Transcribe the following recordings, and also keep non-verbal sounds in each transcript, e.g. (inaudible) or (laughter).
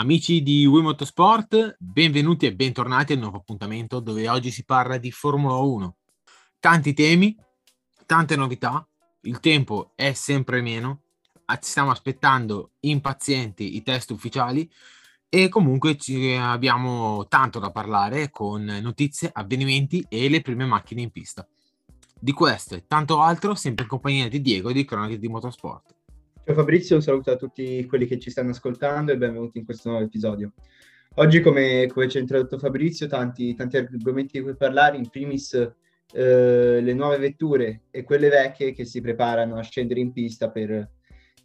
Amici di Wii Motorsport, benvenuti e bentornati al nuovo appuntamento dove oggi si parla di Formula 1. Tanti temi, tante novità, il tempo è sempre meno, ci stiamo aspettando impazienti i test ufficiali e comunque abbiamo tanto da parlare con notizie, avvenimenti e le prime macchine in pista. Di questo e tanto altro, sempre in compagnia di Diego di Cronache di Motorsport. Ciao Fabrizio, un saluto a tutti quelli che ci stanno ascoltando e benvenuti in questo nuovo episodio. Oggi, come, come ci ha introdotto Fabrizio, tanti, tanti argomenti di cui parlare, in primis eh, le nuove vetture e quelle vecchie che si preparano a scendere in pista per,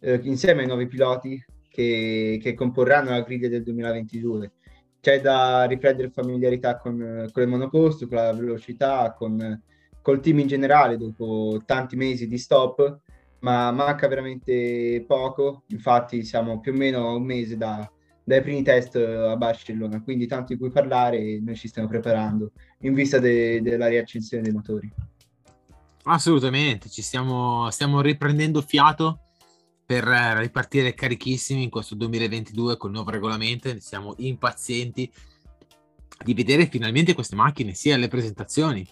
eh, insieme ai nuovi piloti che, che, comporranno la griglia del 2022. C'è da riprendere familiarità con, con le monoposto, con la velocità, con, col team in generale dopo tanti mesi di stop ma manca veramente poco, infatti siamo più o meno a un mese da, dai primi test a Barcellona, quindi tanto di cui parlare e noi ci stiamo preparando in vista de, della riaccensione dei motori. Assolutamente, ci stiamo, stiamo riprendendo fiato per ripartire carichissimi in questo 2022 col nuovo regolamento, siamo impazienti di vedere finalmente queste macchine sia alle presentazioni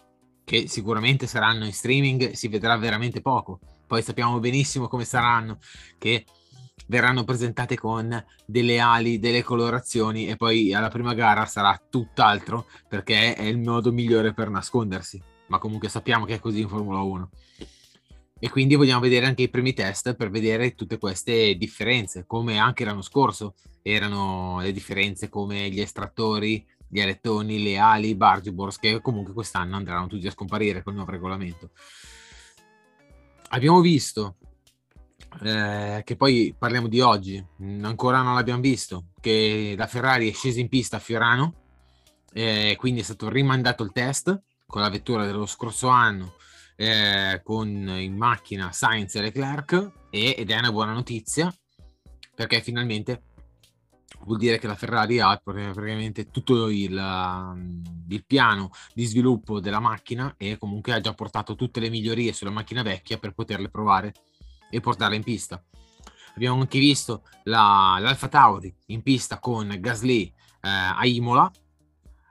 che sicuramente saranno in streaming, si vedrà veramente poco poi sappiamo benissimo come saranno, che verranno presentate con delle ali, delle colorazioni e poi alla prima gara sarà tutt'altro perché è il modo migliore per nascondersi. Ma comunque sappiamo che è così in Formula 1. E quindi vogliamo vedere anche i primi test per vedere tutte queste differenze, come anche l'anno scorso erano le differenze come gli estrattori, gli alettoni, le ali, i bargeboards, che comunque quest'anno andranno tutti a scomparire con il nuovo regolamento abbiamo visto eh, che poi parliamo di oggi, ancora non l'abbiamo visto, che la Ferrari è scesa in pista a Fiorano, eh, quindi è stato rimandato il test con la vettura dello scorso anno eh, con in macchina Sainz e Leclerc e, ed è una buona notizia perché finalmente vuol dire che la Ferrari ha praticamente tutto il, um, il, piano di sviluppo della macchina e comunque ha già portato tutte le migliorie sulla macchina vecchia per poterle provare e portarle in pista. Abbiamo anche visto la, l'Alfa Tauri in pista con Gasly eh, a Imola,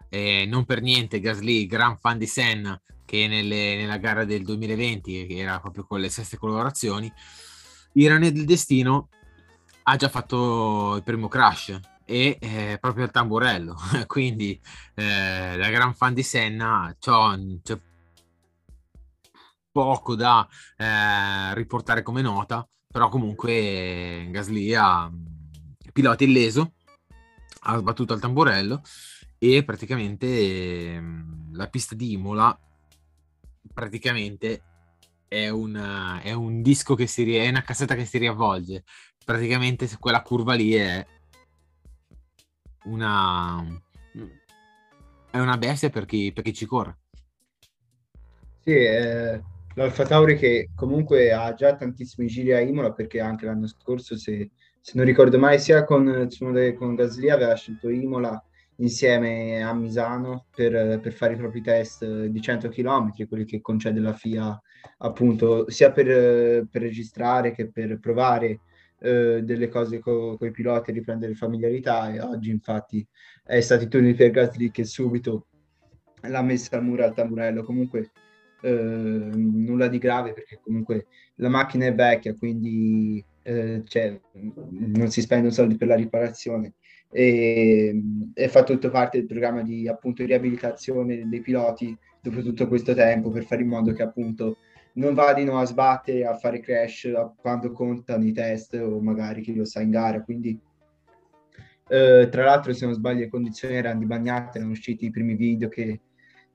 e non per niente Gasly, gran fan di Senna, che nelle, nella gara del 2020, che era proprio con le stesse colorazioni, Irane del destino ha già fatto il primo crash e eh, proprio al tamburello. (laughs) Quindi eh, da gran fan di Senna c'ho, c'è poco da eh, riportare come nota però comunque Gasly ha pilota illeso ha sbattuto al tamburello e praticamente ehm, la pista di Imola praticamente è, una, è un disco che si è una cassetta che si riavvolge praticamente quella curva lì è una è una bestia per chi, per chi ci corre. Sì, eh, l'Alfa Tauri che comunque ha già tantissimi giri a Imola perché anche l'anno scorso, se, se non ricordo mai, sia con, con Gasly aveva scelto Imola insieme a Misano per, per, fare i propri test di 100 km, quelli che concede la FIA appunto sia per, per registrare che per provare eh, delle cose con i piloti riprendere familiarità e oggi infatti è stato il turno per Gasly che subito l'ha messa al muro al tamburello. Comunque eh, nulla di grave perché comunque la macchina è vecchia quindi eh, cioè, non si spendono soldi per la riparazione. E, e fa tutto parte del programma di appunto riabilitazione dei piloti dopo tutto questo tempo per fare in modo che appunto non vadino a sbattere, a fare crash quando contano i test o magari chi lo sa in gara. Quindi Eh, tra l'altro, se non sbaglio, le condizioni erano di bagnate, erano usciti i primi video che,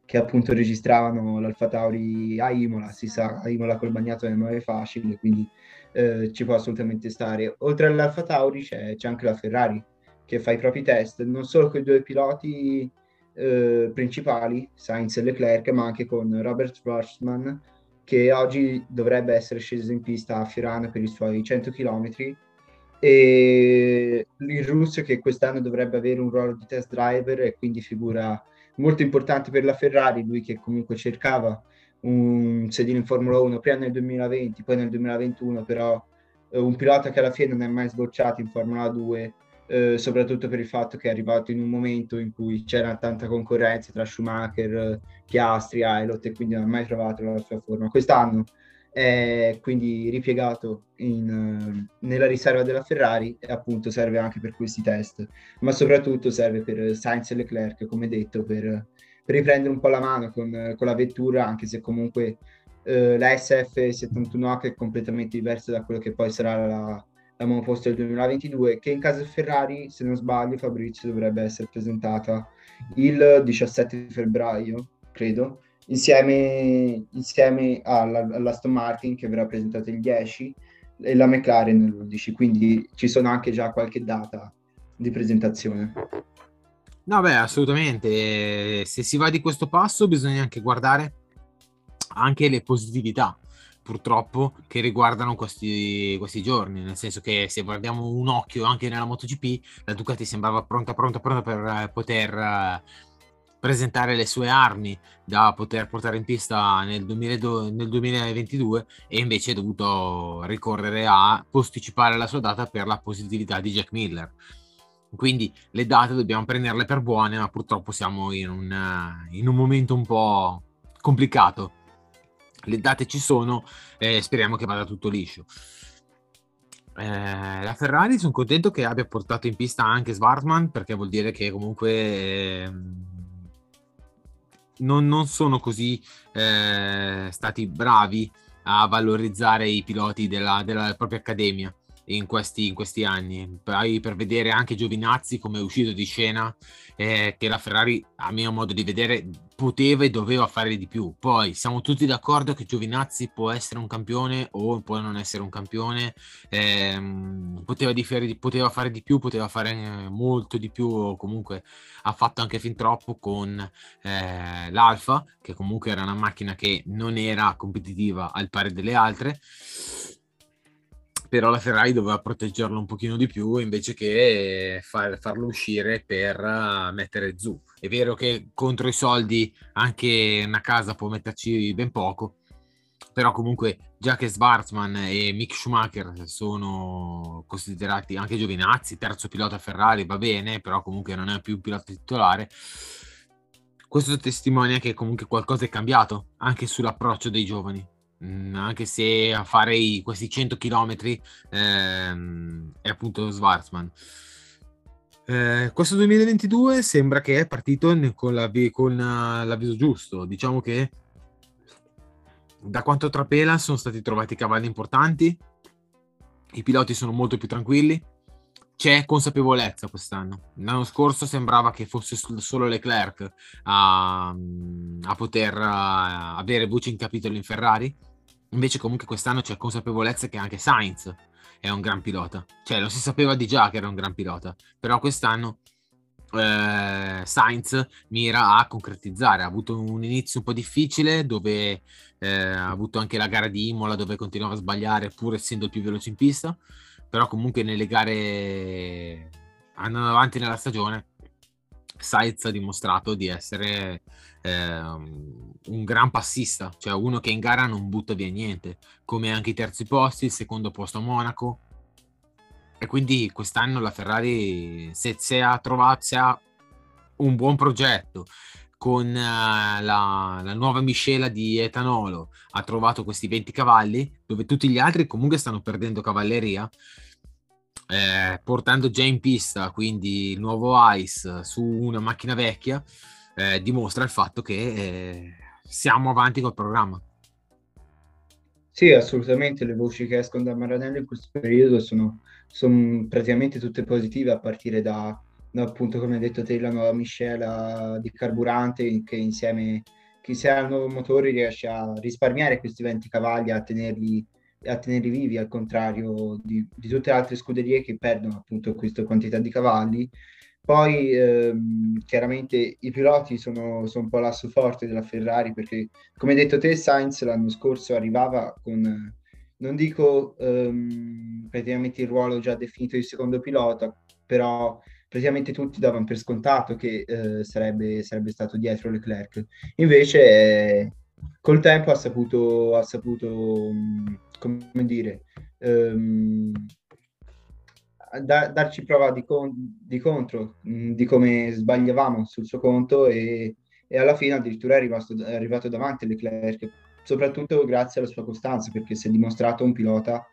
che appunto registravano l'Alfa Tauri a Imola. Si sa, a Imola col bagnato non è facile, quindi eh, ci può assolutamente stare. Oltre all'Alfa Tauri c'è, c'è, anche la Ferrari che fa i propri test, non solo con i due piloti eh, principali, Sainz e Leclerc, ma anche con Robert Schwarzman, che oggi dovrebbe essere sceso in pista a Fiorano per i suoi 100 km e il russo che quest'anno dovrebbe avere un ruolo di test driver e quindi figura molto importante per la Ferrari, lui che comunque cercava un sedile in Formula 1 prima nel 2020, poi nel 2021, però eh, un pilota che alla fine non è mai sbocciato in Formula 2, eh, soprattutto per il fatto che è arrivato in un momento in cui c'era tanta concorrenza tra Schumacher, Piastri, Ailot e quindi non ha mai trovato la sua forma. Quest'anno è quindi ripiegato in, nella riserva della Ferrari e appunto serve anche per questi test, ma soprattutto serve per Sainz e Leclerc, come detto, per, per riprendere un po' la mano con, con la vettura, anche se comunque eh, la SF71H è completamente diversa da quello che poi sarà la, la monoposto del 2022, che in caso Ferrari, se non sbaglio, Fabrizio dovrebbe essere presentata il 17 febbraio, credo, insieme, insieme alla, all'Aston Martin che verrà presentata il 10 e la McLaren l'11, quindi ci sono anche già qualche data di presentazione. No, beh, assolutamente. Se si va di questo passo bisogna anche guardare anche le positività, purtroppo, che riguardano questi, questi giorni. Nel senso che se guardiamo un occhio anche nella MotoGP, la Ducati sembrava pronta, pronta, pronta per poter presentare le sue armi da poter portare in pista nel, 2002, nel 2022 e invece è dovuto ricorrere a posticipare la sua data per la positività di Jack Miller. Quindi le date dobbiamo prenderle per buone, ma purtroppo siamo in un, in un momento un po' complicato. Le date ci sono e speriamo che vada tutto liscio. Eh, la Ferrari sono contento che abbia portato in pista anche Svartman perché vuol dire che comunque eh, non, non sono così eh, stati bravi a valorizzare i piloti della, della propria accademia in questi, in questi anni. Poi per vedere anche Giovinazzi come è uscito di scena, eh, che la Ferrari, a mio modo di vedere, poteva e doveva fare di più. Poi siamo tutti d'accordo che Giovinazzi può essere un campione o può non essere un campione, eh, poteva, differe, poteva, fare di più, poteva fare molto di più, o comunque ha fatto anche fin troppo con eh, l'Alfa, che comunque era una macchina che non era competitiva al pari delle altre però la Ferrari doveva proteggerlo un pochino di più invece che far, farlo uscire per uh, mettere Zu. È vero che contro i soldi anche una casa può metterci ben poco, però comunque già che Schwarzman e Mick Schumacher sono considerati anche Giovinazzi, terzo pilota Ferrari, va bene, però comunque non è più un pilota titolare. Questo testimonia che comunque qualcosa è cambiato anche sull'approccio dei giovani Mm, anche se a fare i, questi 100 km ehm, è appunto Schwarzman. Eh, questo 2022 sembra che è partito con, la, con l'avviso giusto. Diciamo che da quanto trapela sono stati trovati cavalli importanti, i piloti sono molto più tranquilli, c'è consapevolezza quest'anno. L'anno scorso sembrava che fosse solo Leclerc a, a poter a avere voce in capitolo in Ferrari Invece comunque quest'anno c'è consapevolezza che anche Sainz è un gran pilota. Cioè lo si sapeva di già che era un gran pilota, però quest'anno eh, Sainz mira a concretizzare. Ha avuto un inizio un po' difficile dove eh, ha avuto anche la gara di Imola dove continuava a sbagliare pur essendo il più veloce in pista, però comunque nelle gare andando avanti nella stagione Sainz ha dimostrato di essere eh, un gran passista, cioè uno che in gara non butta via niente, come anche i terzi posti, il secondo posto a Monaco. E quindi quest'anno la Ferrari, se, se ha trovato se ha un buon progetto con uh, la, la, nuova miscela di etanolo, ha trovato questi 20 cavalli, dove tutti gli altri comunque stanno perdendo cavalleria eh, portando già in pista quindi il nuovo ICE su una macchina vecchia, eh, dimostra il fatto che eh, siamo avanti col programma. Sì, assolutamente, le voci che escono da Maranello in questo periodo sono sono praticamente tutte positive a partire da, da, appunto come hai detto te la nuova miscela di carburante che insieme, che insieme al nuovo motore riesce a risparmiare questi 20 cavalli a tenerli, a tenerli vivi al contrario di, di tutte le altre scuderie che perdono appunto questa quantità di cavalli poi ehm, chiaramente i piloti sono, sono, un po' l'asso forte della Ferrari perché come hai detto te Sainz l'anno scorso arrivava con, non dico ehm, praticamente il ruolo già definito di secondo pilota, però praticamente tutti davano per scontato che eh, sarebbe, sarebbe, stato dietro Leclerc. Invece eh, col tempo ha saputo, ha saputo come dire, ehm, da, darci prova di, con, di contro, mh, di come sbagliavamo sul suo conto e, e alla fine addirittura è arrivato, è arrivato davanti Leclerc, soprattutto grazie alla sua costanza, perché si è dimostrato un pilota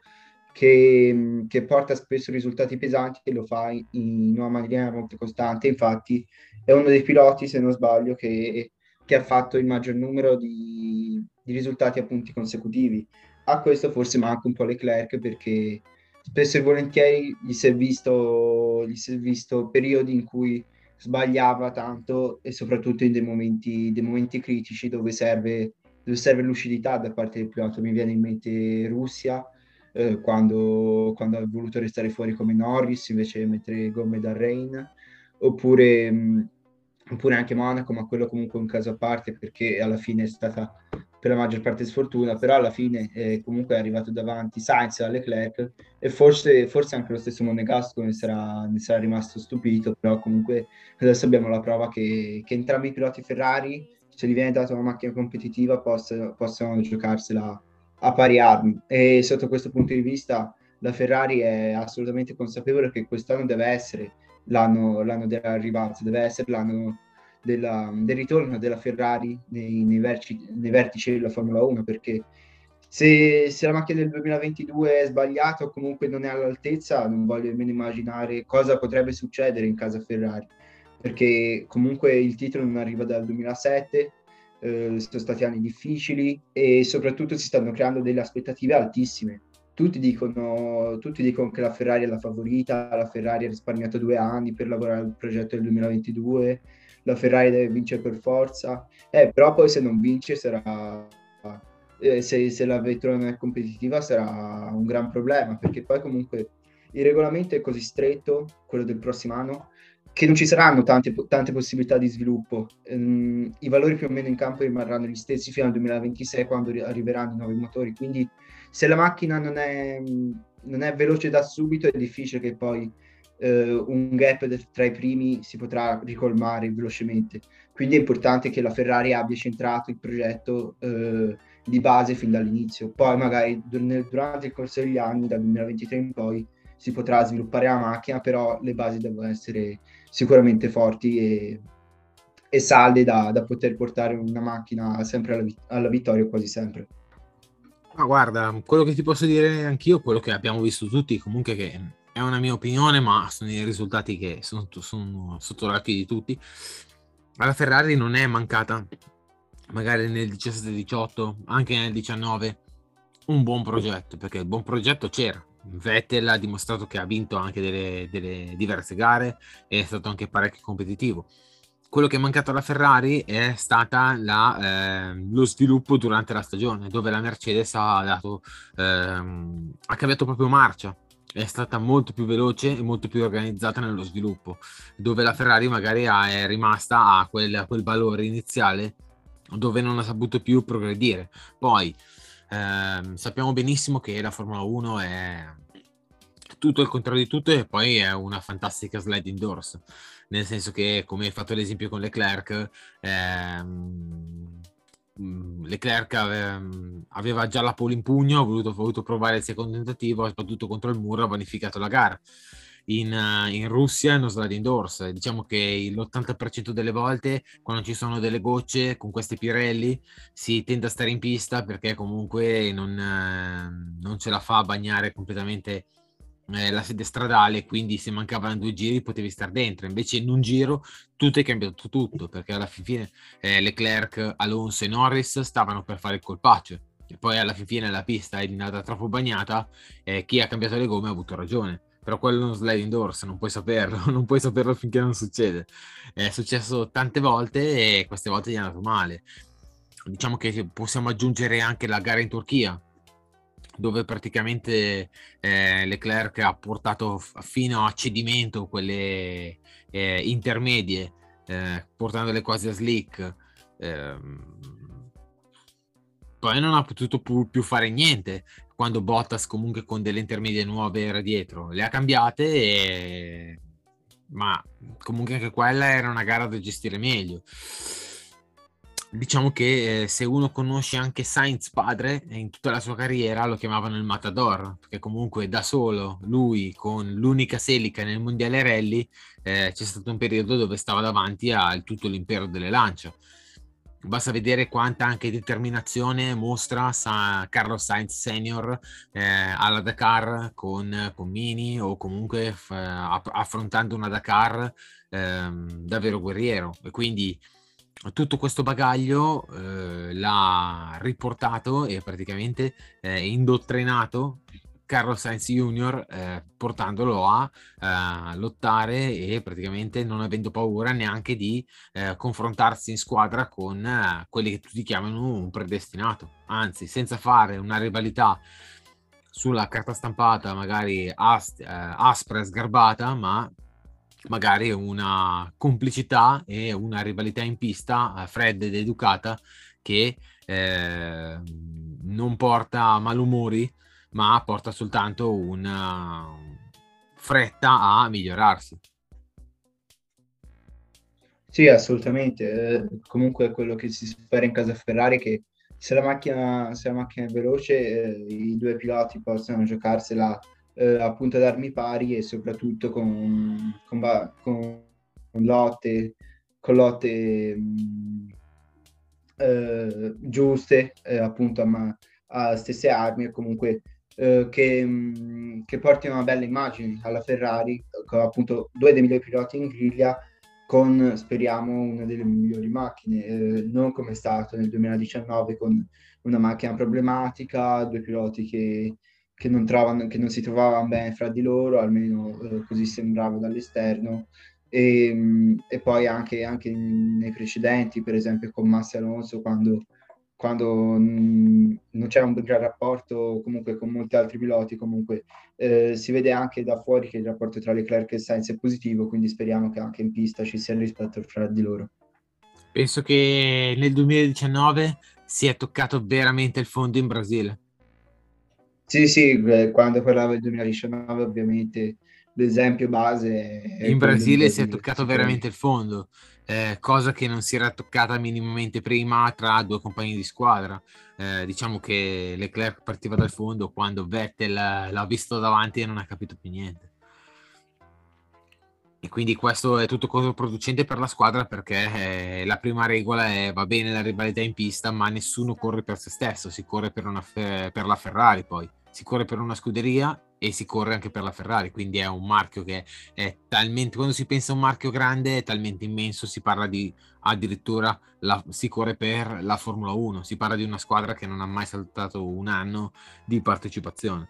che, che, porta spesso risultati pesanti e lo fa in, in, una maniera molto costante. Infatti è uno dei piloti, se non sbaglio, che, che ha fatto il maggior numero di, di, risultati a punti consecutivi. A questo forse manca un po' Leclerc perché spesso e volentieri gli si è visto, gli si è visto periodi in cui sbagliava tanto e soprattutto in dei momenti, dei momenti critici dove serve, dove serve lucidità da parte del pilota. Mi viene in mente Russia, eh, quando, quando, ha voluto restare fuori come Norris invece mettere gomme da Rain, oppure, mh, oppure anche Monaco, ma quello comunque è un caso a parte perché alla fine è stata per la maggior parte sfortuna, però alla fine eh, comunque è arrivato davanti Sainz a Leclerc e forse, forse anche lo stesso Monegasco ne sarà, ne sarà, rimasto stupito, però comunque adesso abbiamo la prova che, che entrambi i piloti Ferrari, se gli viene data una macchina competitiva, possano giocarsela a pari armi. E sotto questo punto di vista la Ferrari è assolutamente consapevole che quest'anno deve essere l'anno, l'anno della rivalsa, deve essere l'anno della, del ritorno della Ferrari nei, nei, vertici, nei, vertici, della Formula 1 perché se, se, la macchina del 2022 è sbagliata o comunque non è all'altezza non voglio nemmeno immaginare cosa potrebbe succedere in casa Ferrari perché comunque il titolo non arriva dal 2007 eh, sono stati anni difficili e soprattutto si stanno creando delle aspettative altissime. Tutti dicono, tutti dicono che la Ferrari è la favorita, la Ferrari ha risparmiato due anni per lavorare al progetto del 2022 la Ferrari deve vincere per forza, eh, però poi se non vince sarà, eh, se, se, la vettura non è competitiva sarà un gran problema, perché poi comunque il regolamento è così stretto, quello del prossimo anno, che non ci saranno tante, tante possibilità di sviluppo. Um, I valori più o meno in campo rimarranno gli stessi fino al 2026 quando arriveranno i nuovi motori, quindi se la macchina non è, non è veloce da subito è difficile che poi eh, un gap tra i primi si potrà ricolmare velocemente. Quindi è importante che la Ferrari abbia centrato il progetto eh, di base fin dall'inizio. Poi magari durante il corso degli anni, dal 2023 in poi, si potrà sviluppare la macchina, però le basi devono essere sicuramente forti e, e salde da, da, poter portare una macchina sempre alla, alla vittoria, quasi sempre. Ma guarda, quello che ti posso dire anch'io, quello che abbiamo visto tutti, comunque che è una mia opinione, ma sono i risultati che sono, sono sotto l'occhio di tutti. Alla Ferrari non è mancata, magari nel 17-18, anche nel 19, un buon progetto, perché il buon progetto c'era. Vettel ha dimostrato che ha vinto anche delle, delle diverse gare e è stato anche parecchio competitivo. Quello che è mancato alla Ferrari è stata la, eh, lo sviluppo durante la stagione, dove la Mercedes ha, dato, eh, ha cambiato proprio marcia è stata molto più veloce e molto più organizzata nello sviluppo, dove la Ferrari magari è rimasta a quel, a quel valore iniziale dove non ha saputo più progredire. Poi ehm, sappiamo benissimo che la Formula 1 è tutto il contrario di tutto e poi è una fantastica sliding doors, nel senso che come hai fatto l'esempio con Leclerc, ehm, Leclerc aveva già la pole in pugno, ha voluto, voluto, provare il secondo tentativo, ha sbattuto contro il muro, ha vanificato la gara. In, in Russia non sliding doors, diciamo che l'80% delle volte quando ci sono delle gocce con questi Pirelli si tende a stare in pista perché comunque non, non ce la fa a bagnare completamente eh, la sede stradale, quindi se mancavano due giri potevi stare dentro, invece in un giro tutto è cambiato tutto, perché alla fine eh, Leclerc, Alonso e Norris stavano per fare il colpaccio, e poi alla fine la pista è diventata troppo bagnata e chi ha cambiato le gomme ha avuto ragione. però quello è uno sliding doors, non puoi saperlo, (laughs) non puoi saperlo finché non succede. È successo tante volte e queste volte gli è andato male. Diciamo che possiamo aggiungere anche la gara in Turchia, dove praticamente eh, Leclerc ha portato fino a cedimento quelle eh, intermedie, eh, portandole quasi a slick. Ehm, poi non ha potuto più, più fare niente quando Bottas comunque con delle intermedie nuove era dietro. Le ha cambiate e... ma comunque anche quella era una gara da gestire meglio diciamo che eh, se uno conosce anche Sainz padre in tutta la sua carriera lo chiamavano il Matador perché comunque da solo lui con l'unica selica nel mondiale rally eh, c'è stato un periodo dove stava davanti a tutto l'impero delle lancia basta vedere quanta anche determinazione mostra Sa- Carlos Sainz senior eh, alla Dakar con, con Mini o comunque f- affrontando una Dakar ehm, davvero guerriero. E quindi tutto questo bagaglio eh, l'ha riportato e praticamente eh, indottrinato Carlos Sainz Jr. Eh, portandolo a eh, lottare e praticamente non avendo paura neanche di eh, confrontarsi in squadra con eh, quelli che tutti chiamano un predestinato, anzi senza fare una rivalità sulla carta stampata magari as- eh, aspra e sgarbata, ma magari una complicità e una rivalità in pista eh, fredda ed educata che eh, non porta malumori ma porta soltanto una fretta a migliorarsi. Sì, assolutamente. Eh, comunque quello che si spera in casa Ferrari è che se la macchina, se la macchina è veloce, eh, i due piloti possano giocarsela eh, appunto ad armi pari e soprattutto con, con, con, lotte, con lotte mh, eh, giuste, eh, appunto a, a, stesse armi e comunque eh, che, mh, che portino una bella immagine alla Ferrari, con appunto due dei migliori piloti in griglia con speriamo una delle migliori macchine, eh, non come è stato nel 2019 con una macchina problematica, due piloti che che non, trovano, che non si trovavano bene fra di loro, almeno eh, così sembrava dall'esterno. E, mm, e poi anche, anche, nei precedenti, per esempio con Massi Alonso, quando, quando mm, non c'era un gran rapporto comunque con molti altri piloti, comunque eh, si vede anche da fuori che il rapporto tra Leclerc e Sainz è positivo, quindi speriamo che anche in pista ci sia il rispetto fra di loro. Penso che nel 2019 si è toccato veramente il fondo in Brasile sì, sì, eh, quando parlavo del 2019 ovviamente l'esempio base in Brasile si è toccato veramente il fondo, eh, cosa che non si era toccata minimamente prima tra due compagni di squadra. Eh, diciamo che Leclerc partiva dal fondo quando Vettel l'ha visto davanti e non ha capito più niente. E quindi questo è tutto controproducente per la squadra perché eh, la prima regola è va bene la rivalità in pista, ma nessuno corre per se stesso, si corre per, una, per la Ferrari poi si corre per una scuderia e si corre anche per la Ferrari, quindi è un marchio che è talmente, quando si pensa a un marchio grande è talmente immenso, si parla di addirittura, la, si corre per la Formula 1, si parla di una squadra che non ha mai saltato un anno di partecipazione.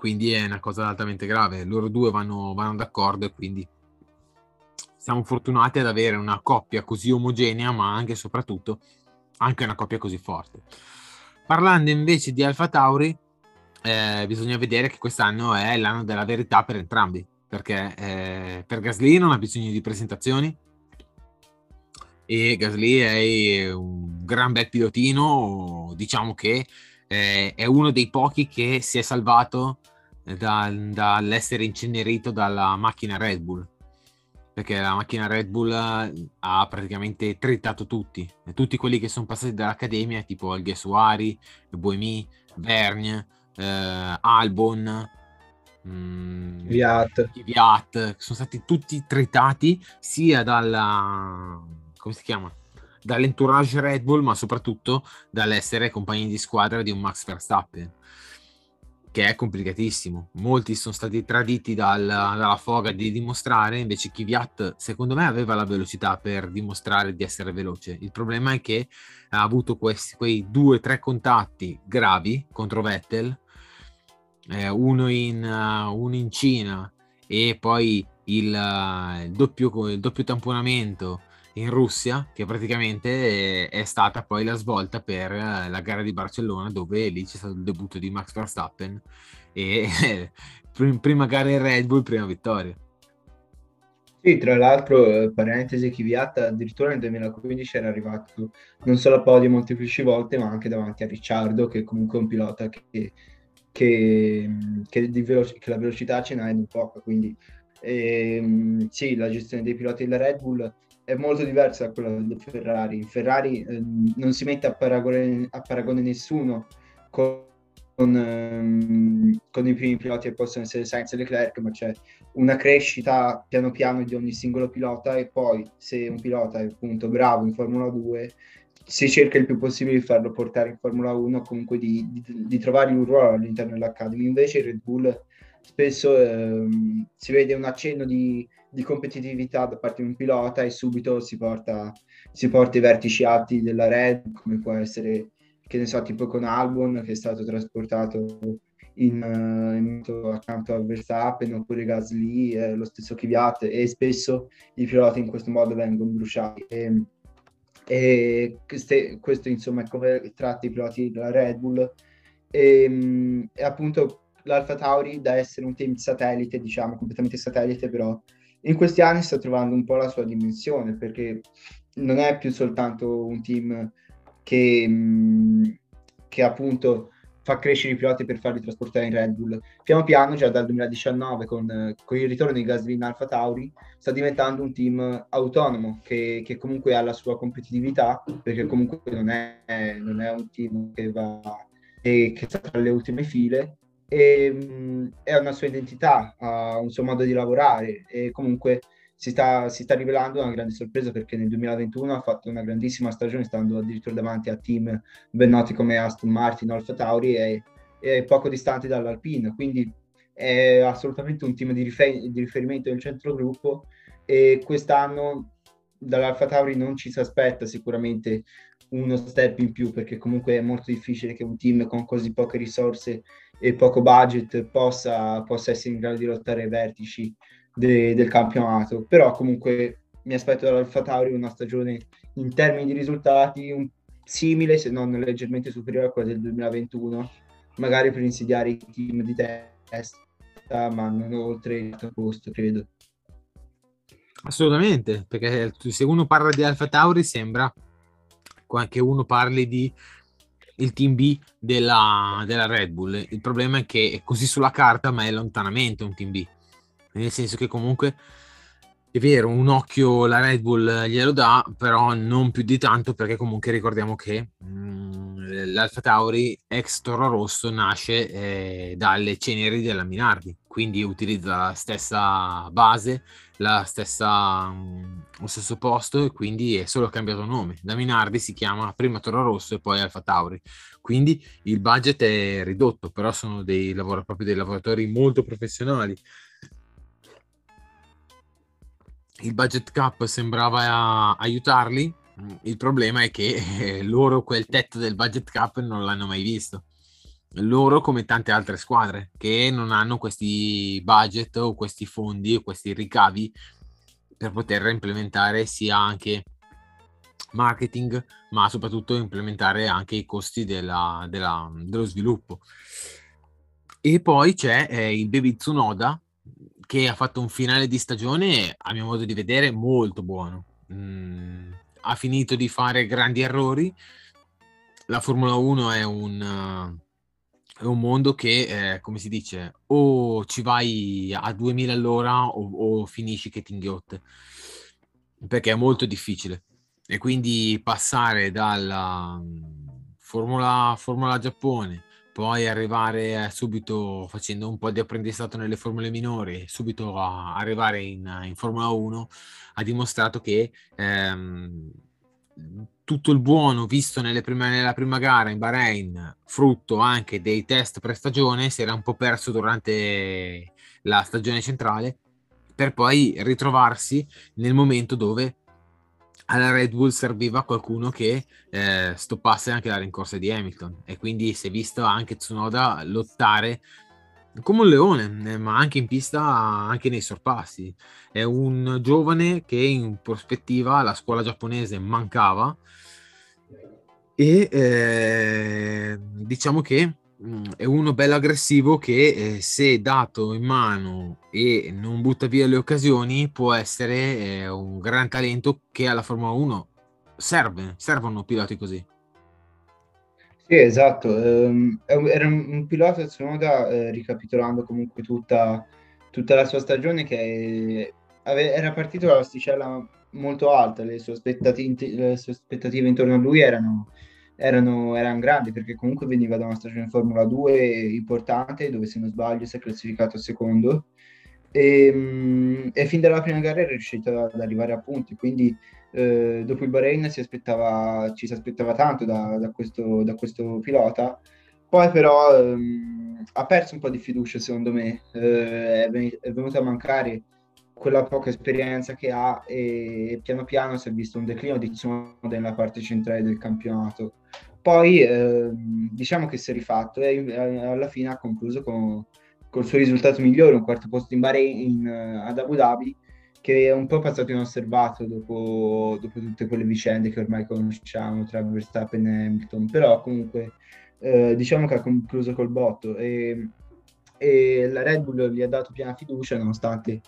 Quindi è una cosa altamente grave, loro due vanno, vanno d'accordo e quindi siamo fortunati ad avere una coppia così omogenea, ma anche e soprattutto anche una coppia così forte. Parlando invece di Alfa Tauri, eh, bisogna vedere che quest'anno è l'anno della verità per entrambi, perché eh, per Gasly non ha bisogno di presentazioni e Gasly è un gran bel pilotino, diciamo che eh, è uno dei pochi che si è salvato da, dall'essere incenerito dalla macchina Red Bull perché la macchina Red Bull eh, ha praticamente tritato tutti, tutti quelli che sono passati dall'accademia, tipo Alguersuari, Buemi, Vergne, eh, Albon, mm, Viat. Viat, sono stati tutti tritati sia dalla come si chiama? dall'entourage Red Bull, ma soprattutto dall'essere compagni di squadra di un Max Verstappen che è complicatissimo. Molti sono stati traditi dal, dalla foga di dimostrare, invece Kvyat secondo me aveva la velocità per dimostrare di essere veloce. Il problema è che ha avuto questi, quei due o tre contatti gravi contro Vettel eh, uno, in, uh, uno in Cina e poi il, uh, il, doppio, il doppio tamponamento in Russia, che praticamente è, è, stata poi la svolta per la gara di Barcellona, dove lì c'è stato il debutto di Max Verstappen e (laughs) prima gara in Red Bull, prima vittoria. Sì, tra l'altro, eh, parentesi chiviata, addirittura nel 2015 era arrivato non solo a podio molteplici volte, ma anche davanti a Ricciardo, che comunque è un pilota che, che, che, veloci- che la velocità ce n'ha in poca. Quindi ehm, sì, la gestione dei piloti della Red Bull è molto diversa da quella del Ferrari. Ferrari ehm, non si mette a paragone, a paragone nessuno con con, ehm, con, i primi piloti che possono essere Sainz e Leclerc, ma c'è una crescita piano piano di ogni singolo pilota e poi se un pilota è appunto bravo in Formula 2 si cerca il più possibile di farlo portare in Formula 1 comunque di, di, di trovare un ruolo all'interno dell'Academy invece Red Bull spesso ehm, si vede un accenno di, di, competitività da parte di un pilota e subito si porta, si porta i vertici alti della Red come può essere che ne so, tipo con Albon che è stato trasportato in, uh, in accanto a Verstappen oppure Gasly, eh, lo stesso Kvyat e spesso i piloti in questo modo vengono bruciati. E, e queste, questo insomma è come tratta i piloti della Red Bull e, e appunto l'Alfa Tauri da essere un team satellite, diciamo completamente satellite, però in questi anni sta trovando un po' la sua dimensione perché non è più soltanto un team che, mm, che appunto fa crescere i piloti per farli trasportare in Red Bull. Piano piano, già dal 2019, con, con il ritorno di Gasly in Alfa Tauri, sta diventando un team autonomo che, che, comunque ha la sua competitività, perché comunque non è, non è un team che va e che sta tra le ultime file. E, mm, è una sua identità, ha un suo modo di lavorare e comunque si sta, si sta, rivelando una grande sorpresa perché nel 2021 ha fatto una grandissima stagione stando addirittura davanti a team ben noti come Aston Martin, Alfa Tauri e, e poco distanti dall'Alpine. Quindi è assolutamente un team di, rifer- di riferimento del centro gruppo e quest'anno dall'Alfa Tauri non ci si aspetta sicuramente uno step in più perché comunque è molto difficile che un team con così poche risorse e poco budget possa, possa essere in grado di lottare ai vertici de- del campionato, però comunque mi aspetto dall'Alfa Tauri una stagione in termini di risultati un, simile, se non leggermente superiore a quella del 2021, magari per insidiare i team di testa, ma non oltre il posto, credo. Assolutamente, perché se uno parla di Alfa Tauri sembra che uno parli di il team B della, della Red Bull. Il problema è che è così sulla carta, ma è lontanamente un team B nel senso che comunque è vero, un occhio la Red Bull glielo dà, però non più di tanto perché comunque ricordiamo che mh, mm, l'Alfa Tauri ex Toro Rosso nasce eh, dalle ceneri della Minardi, quindi utilizza la stessa base, la stessa, mm, lo stesso posto e quindi è solo cambiato nome. Da Minardi si chiama prima Toro Rosso e poi Alfa Tauri. Quindi il budget è ridotto, però sono dei, lavoro, proprio dei lavoratori molto professionali il budget cap sembrava aiutarli, il problema è che eh, loro quel tetto del budget cap non l'hanno mai visto. Loro, come tante altre squadre, che non hanno questi budget o questi fondi o questi ricavi per poter implementare sia anche marketing, ma soprattutto implementare anche i costi della, della, dello sviluppo. E poi c'è eh, il Baby Tsunoda, che ha fatto un finale di stagione, a mio modo di vedere, molto buono. Mm, ha finito di fare grandi errori. La Formula 1 è un, uh, è un mondo che, eh, come si dice, o ci vai a 2000 all'ora o, o finisci che ti inghiotte, perché è molto difficile. E quindi passare dalla mm, Formula, Formula Giappone poi arrivare eh, subito facendo un po' di apprendistato nelle formule minori, subito a arrivare in, in Formula 1, ha dimostrato che ehm, tutto il buono visto prime, nella prima gara in Bahrain, frutto anche dei test pre-stagione, si era un po' perso durante la stagione centrale, per poi ritrovarsi nel momento dove alla Red Bull serviva qualcuno che eh, stoppasse anche la rincorsa di Hamilton. E quindi si è visto anche Tsunoda lottare come un leone, eh, ma anche in pista, anche nei sorpassi. È un giovane che in prospettiva la scuola giapponese mancava e eh, diciamo che mh, è uno bello aggressivo che eh, se dato in mano e non butta via le occasioni può essere eh, un gran talento che alla Formula 1 serve, servono piloti così. Sì, esatto. Ehm, era un, un pilota Tsunoda, eh, ricapitolando comunque tutta, tutta la sua stagione, che ave- era partito dall'asticella molto alta, le sue, aspettati- le sue aspettative intorno a lui erano, erano, erano grandi, perché comunque veniva da una stagione in Formula 2 importante, dove se non sbaglio si è classificato secondo, e, mh, e fin dalla prima gara è riuscito ad arrivare a punti, quindi eh, dopo il Bahrain si aspettava, ci si aspettava tanto da, da, questo, da questo, pilota, poi però ehm, ha perso un po' di fiducia secondo me, eh, è, ven- è venuta a mancare quella poca esperienza che ha e piano piano si è visto un declino di Tsunoda nella parte centrale del campionato. Poi ehm, diciamo che si è rifatto e alla fine ha concluso con, il suo risultato migliore, un quarto posto in Bahrain in, ad Abu Dhabi che è un po' passato inosservato dopo, dopo, tutte quelle vicende che ormai conosciamo tra Verstappen e Hamilton, però comunque eh, diciamo che ha concluso col botto e, e, la Red Bull gli ha dato piena fiducia nonostante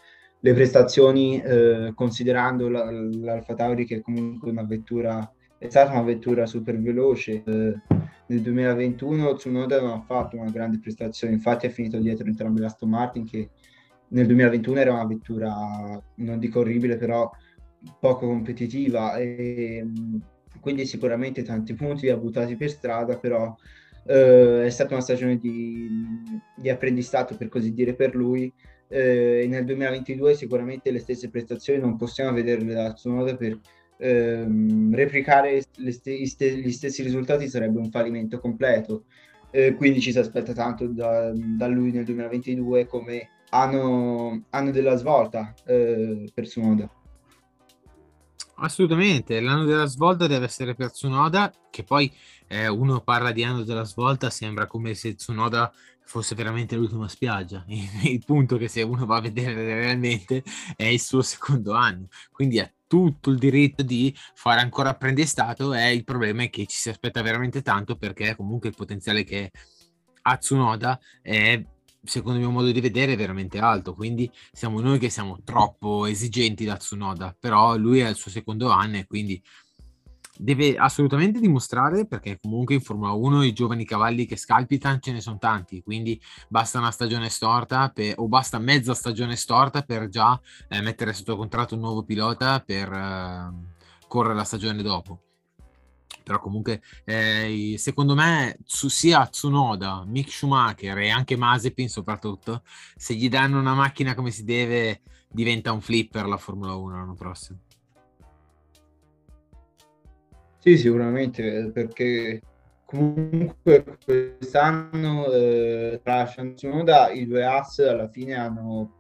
le prestazioni, eh, considerando la, l'Alfa Tauri che è comunque una vettura, è stata una vettura super veloce. Eh, nel 2021 Tsunoda non ha fatto una grande prestazione, infatti ha finito dietro entrambi l'Aston Martin che nel 2021 era una vettura, non dico orribile, però poco competitiva e quindi sicuramente tanti punti li ha buttati per strada, però eh, è stata una stagione di, di, apprendistato per così dire per lui. Eh, nel 2022 sicuramente le stesse prestazioni non possiamo vederle da Tsunoda per ehm, replicare st- gli stessi risultati sarebbe un fallimento completo. Eh, quindi ci si aspetta tanto da, da lui nel 2022 come hanno, hanno della svolta eh, per Tsunoda. Assolutamente, l'anno della svolta deve essere per Tsunoda, che poi eh, uno parla di anno della svolta, sembra come se Tsunoda fosse veramente l'ultima spiaggia. (laughs) Il punto è che se uno va a vedere realmente è il suo secondo anno, quindi ha tutto il diritto di fare ancora apprendistato e il problema è che ci si aspetta veramente tanto perché comunque il potenziale che ha Tsunoda è secondo il mio modo di vedere, è veramente alto. Quindi siamo noi che siamo troppo esigenti da Tsunoda, però lui è il suo secondo anno e quindi deve assolutamente dimostrare perché comunque in Formula 1 i giovani cavalli che scalpitano ce ne sono tanti, quindi basta una stagione storta per, o basta mezza stagione storta per già eh, mettere sotto contratto un nuovo pilota per eh, correre la stagione dopo però comunque eh, secondo me su, sia Tsunoda, Mick Schumacher e anche Mazepin soprattutto se gli danno una macchina come si deve diventa un flipper la Formula 1 l'anno prossimo. Sì sicuramente perché comunque quest'anno eh, tra Tsunoda i due ass alla fine hanno,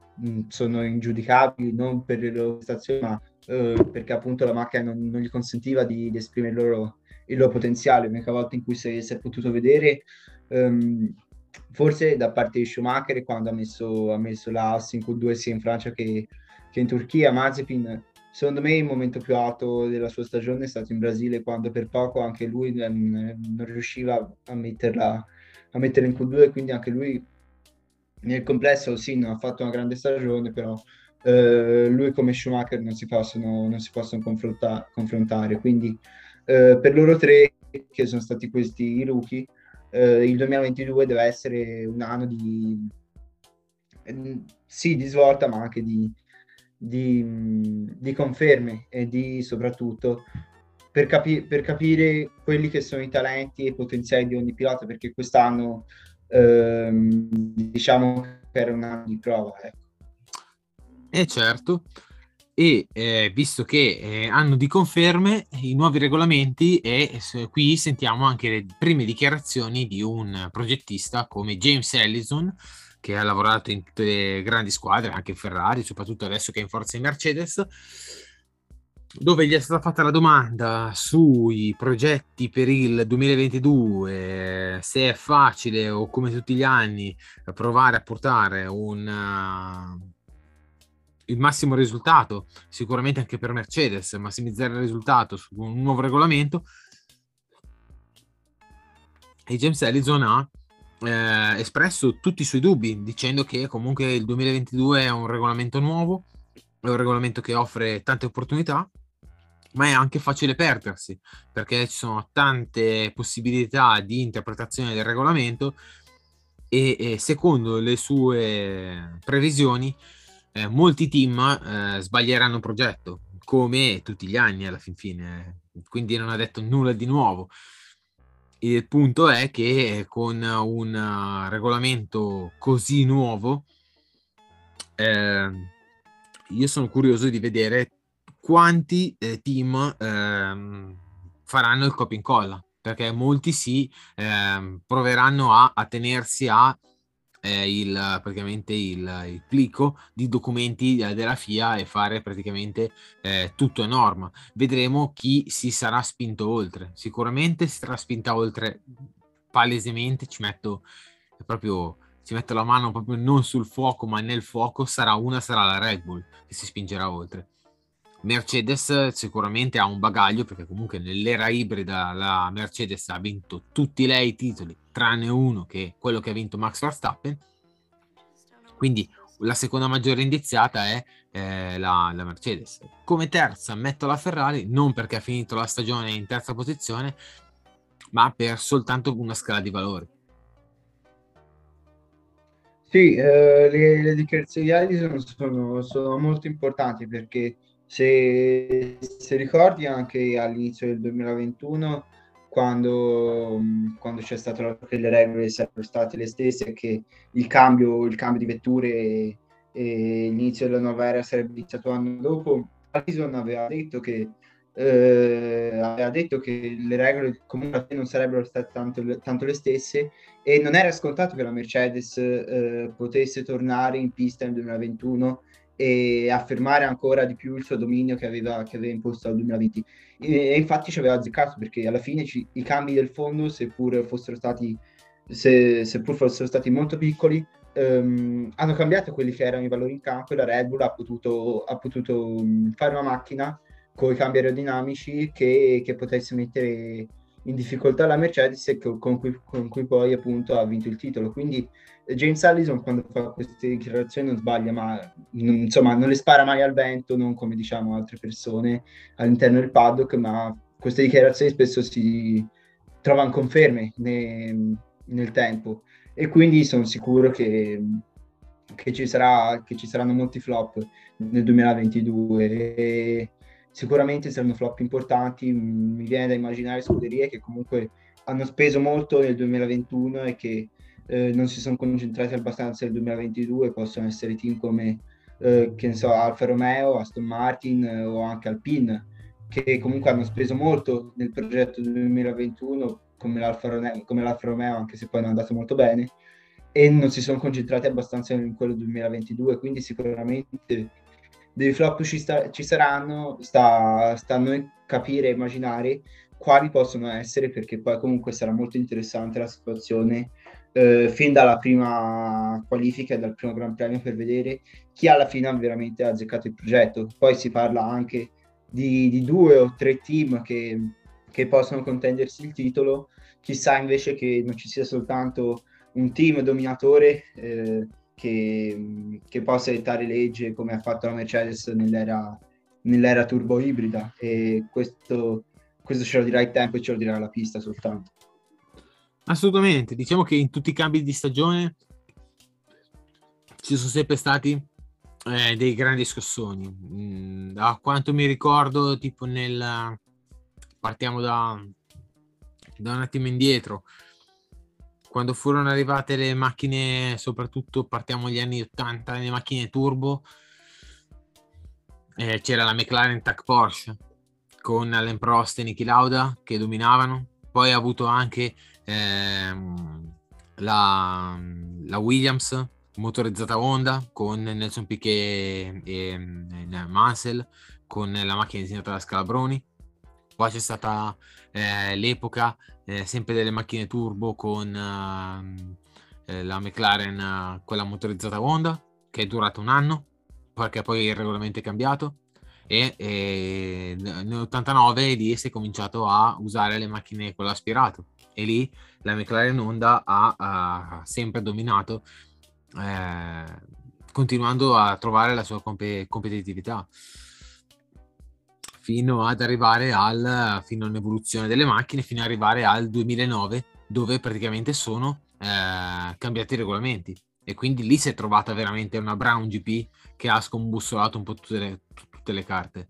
sono ingiudicabili non per le loro prestazioni ma eh, perché appunto la macchina non, non gli consentiva di, di esprimere il loro il loro potenziale. L'unica volta in cui si, si è potuto vedere, um, forse da parte di Schumacher, quando ha messo, ha messo la Haas in Q2 sia in Francia che, che in Turchia, Mazepin secondo me il momento più alto della sua stagione è stato in Brasile quando per poco anche lui non, non riusciva a metterla a mettere in Q2 quindi anche lui nel complesso sì non ha fatto una grande stagione però eh, lui come Schumacher non si possono, non si possono confronta- confrontare quindi eh, per loro tre, che sono stati questi rookie, eh, il 2022 deve essere un anno di, sì, di svolta, ma anche di, di, di conferme e di soprattutto per, capi- per, capire quelli che sono i talenti e i potenziali di ogni pilota, perché quest'anno ehm, diciamo che era un anno di prova. Eh certo, e eh, visto che eh, hanno di conferme i nuovi regolamenti e eh, qui sentiamo anche le prime dichiarazioni di un progettista come James Ellison che ha lavorato in tutte le grandi squadre, anche Ferrari, soprattutto adesso che è in forza in Mercedes, dove gli è stata fatta la domanda sui progetti per il 2022, se è facile o come tutti gli anni provare a portare un, il massimo risultato, sicuramente anche per Mercedes, massimizzare il risultato su un nuovo regolamento. E James Ellison ha eh, espresso tutti i suoi dubbi, dicendo che comunque il 2022 è un regolamento nuovo, è un regolamento che offre tante opportunità, ma è anche facile perdersi, perché ci sono tante possibilità di interpretazione del regolamento e, e secondo le sue previsioni eh, molti team eh, sbaglieranno progetto, come tutti gli anni alla fin fine, quindi non ha detto nulla di nuovo. Il punto è che con un regolamento così nuovo, eh, io sono curioso di vedere quanti eh, team ehm, faranno il copia e incolla, perché molti sì ehm, proveranno a, a tenersi a eh, il, praticamente il, il, plico di documenti della FIA e fare praticamente eh, tutto a norma. Vedremo chi si sarà spinto oltre. Sicuramente si sarà spinta oltre palesemente, ci metto proprio ci metto la mano proprio non sul fuoco ma nel fuoco sarà una sarà la Red Bull che si spingerà oltre Mercedes sicuramente ha un bagaglio perché comunque nell'era ibrida la Mercedes ha vinto tutti lei i titoli tranne uno che è quello che ha vinto Max Verstappen. Quindi la seconda maggiore indiziata è eh, la, la, Mercedes. Come terza metto la Ferrari non perché ha finito la stagione in terza posizione ma per soltanto una scala di valori. Sì, eh, le, le dichiarazioni sono, sono, sono molto importanti perché se, se ricordi anche all'inizio del 2021, quando, quando c'è stato che le regole sarebbero state le stesse, che il cambio, il cambio di vetture e, e l'inizio della nuova era sarebbe iniziato l'anno dopo, Alison aveva detto che eh, aveva detto che le regole comunque non sarebbero state tanto, tanto, le stesse e non era scontato che la Mercedes eh, potesse tornare in pista nel 2021 e affermare ancora di più il suo dominio che aveva, che aveva imposto al 2020. E, e, infatti ci aveva azzeccato perché alla fine ci, i cambi del fondo, seppur fossero stati, se, seppur fossero stati molto piccoli, ehm, hanno cambiato quelli che erano i valori in campo e la Red Bull ha potuto, ha potuto fare una macchina con i cambi aerodinamici che, che potesse mettere in difficoltà la Mercedes con cui, con cui poi appunto ha vinto il titolo. Quindi James Allison quando fa queste dichiarazioni non sbaglia, ma non, insomma non le spara mai al vento, non come diciamo altre persone all'interno del paddock, ma queste dichiarazioni spesso si trovano conferme ne, nel tempo e quindi sono sicuro che, che, ci sarà, che ci saranno molti flop nel 2022 e sicuramente saranno flop importanti, mi viene da immaginare scuderie che comunque hanno speso molto nel 2021 e che eh, non si sono concentrati abbastanza nel 2022, possono essere team come eh, che ne so, Alfa Romeo, Aston Martin eh, o anche Alpine, che comunque hanno speso molto nel progetto 2021 come l'Alfa, Romeo, come l'Alfa Romeo, anche se poi non è andato molto bene, e non si sono concentrati abbastanza in quello 2022, quindi sicuramente dei flop ci, sta, ci saranno, sta, sta a noi capire e immaginare quali possono essere, perché poi comunque sarà molto interessante la situazione eh, fin dalla prima qualifica e dal primo Gran Premio per vedere chi alla fine ha veramente azzeccato il progetto. Poi si parla anche di, di due o tre team che, che, possono contendersi il titolo, chissà invece che non ci sia soltanto un team dominatore eh, che, che, possa dettare legge come ha fatto la Mercedes nell'era, nell'era turbo ibrida e questo, questo ce lo dirà il tempo e ce lo dirà la pista soltanto. Assolutamente, diciamo che in tutti i cambi di stagione ci sono sempre stati eh, dei grandi scossoni. Mm, da quanto mi ricordo, tipo nel... partiamo da, da un attimo indietro, quando furono arrivate le macchine, soprattutto partiamo dagli anni 80, le macchine turbo, eh, c'era la McLaren Tech Porsche con Allen Prost e Niki Lauda che dominavano. Poi ha avuto anche ehm, la, la, Williams motorizzata Honda con Nelson Piquet e, e Mansell con la macchina disegnata da Scalabroni. Poi c'è stata eh, l'epoca eh, sempre delle macchine turbo con eh, eh la McLaren, quella motorizzata Honda, che è durata un anno, perché poi il regolamento è cambiato. E, e nell'89 lì si è cominciato a usare le macchine con l'aspirato e lì la McLaren Honda ha, ha sempre dominato eh, continuando a trovare la sua comp- competitività fino ad arrivare al, fino all'evoluzione delle macchine, fino ad arrivare al 2009, dove praticamente sono eh, cambiati i regolamenti. E quindi lì si è trovata veramente una Brown GP che ha scombussolato un po' tutte le, tutte le carte.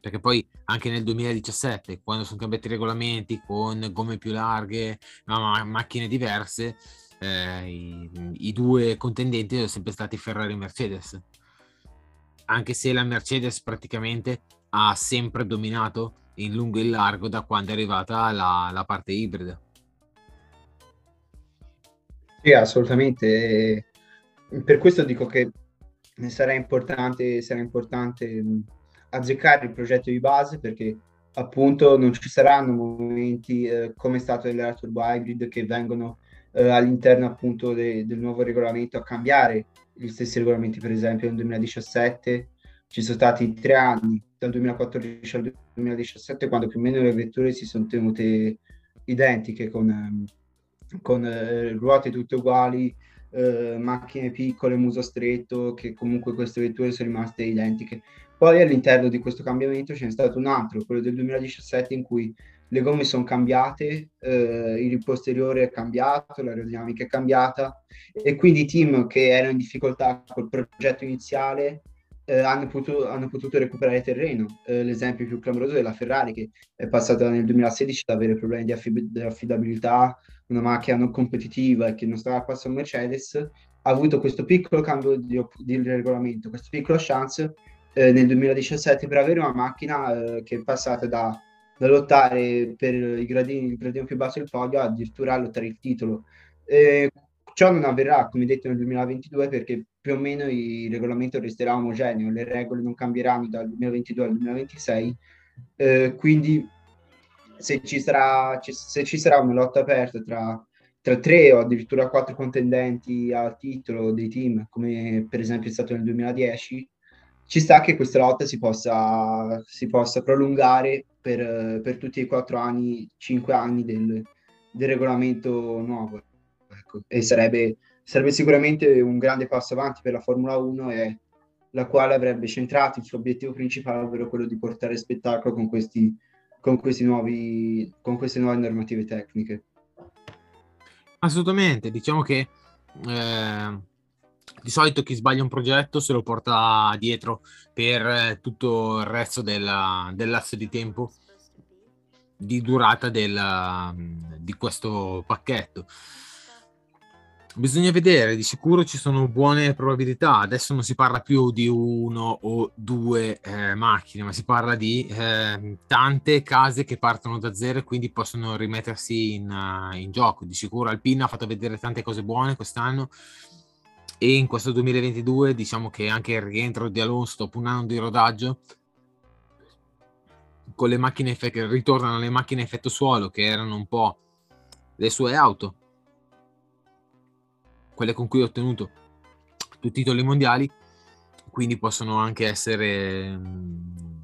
Perché poi anche nel 2017, quando sono cambiati i regolamenti con gomme più larghe, ma macchine diverse, eh, i, i, due contendenti sono sempre stati Ferrari e Mercedes. Anche se la Mercedes praticamente ha sempre dominato in lungo e in largo da quando è arrivata la, la parte ibrida. Sì, assolutamente. Per questo dico che sarà importante, sarà importante azzeccare il progetto di base perché appunto non ci saranno momenti eh, come è stato nella Turbo Hybrid che vengono eh, all'interno appunto de- del nuovo regolamento a cambiare gli stessi regolamenti per esempio nel 2017 ci sono stati tre anni dal 2014 al 2017 quando più o meno le vetture si sono tenute identiche con, ehm, con eh, ruote tutte uguali, eh, macchine piccole, muso stretto, che comunque queste vetture sono rimaste identiche. Poi all'interno di questo cambiamento ce n'è stato un altro, quello del 2017 in cui le gomme sono cambiate, eh, il posteriore è cambiato, l'aerodinamica è cambiata e quindi i team che erano in difficoltà col progetto iniziale eh, hanno, potuto, hanno, potuto, recuperare terreno. Eh, l'esempio più clamoroso è la Ferrari che è passata nel 2016 ad avere problemi di, affib- di affidabilità, una macchina non competitiva e che non stava a a Mercedes, ha avuto questo piccolo cambio di, di regolamento, questa piccola chance eh, nel 2017 per avere una macchina eh, che è passata da, da lottare per i gradini, il gradino più basso del podio addirittura a lottare il titolo. Eh, ciò non avverrà, come detto, nel 2022 perché più o meno il regolamento resterà omogeneo, le regole non cambieranno dal 2022 al 2026, eh, quindi se ci, sarà, se ci sarà una lotta aperta tra, tra tre o addirittura quattro contendenti al titolo dei team, come per esempio è stato nel 2010, ci sta che questa lotta si possa, si possa prolungare per, per, tutti i quattro anni, cinque anni del, del regolamento nuovo. Ecco. E sarebbe sarebbe sicuramente un grande passo avanti per la Formula 1 e la quale avrebbe centrato il suo obiettivo principale, ovvero quello di portare spettacolo con, questi, con, questi nuovi, con queste nuove normative tecniche. Assolutamente, diciamo che eh, di solito chi sbaglia un progetto se lo porta dietro per tutto il resto della, dell'asse di tempo di durata del, di questo pacchetto. Bisogna vedere, di sicuro ci sono buone probabilità. Adesso non si parla più di uno o due eh, macchine, ma si parla di eh, tante case che partono da zero e quindi possono rimettersi in, uh, in gioco. Di sicuro Alpina ha fatto vedere tante cose buone quest'anno e in questo 2022 diciamo che anche il rientro di Alonso dopo un anno di rodaggio con le macchine che ritornano le macchine effetto suolo che erano un po' le sue auto quelle con cui ho ottenuto due titoli mondiali, quindi possono anche essere mm,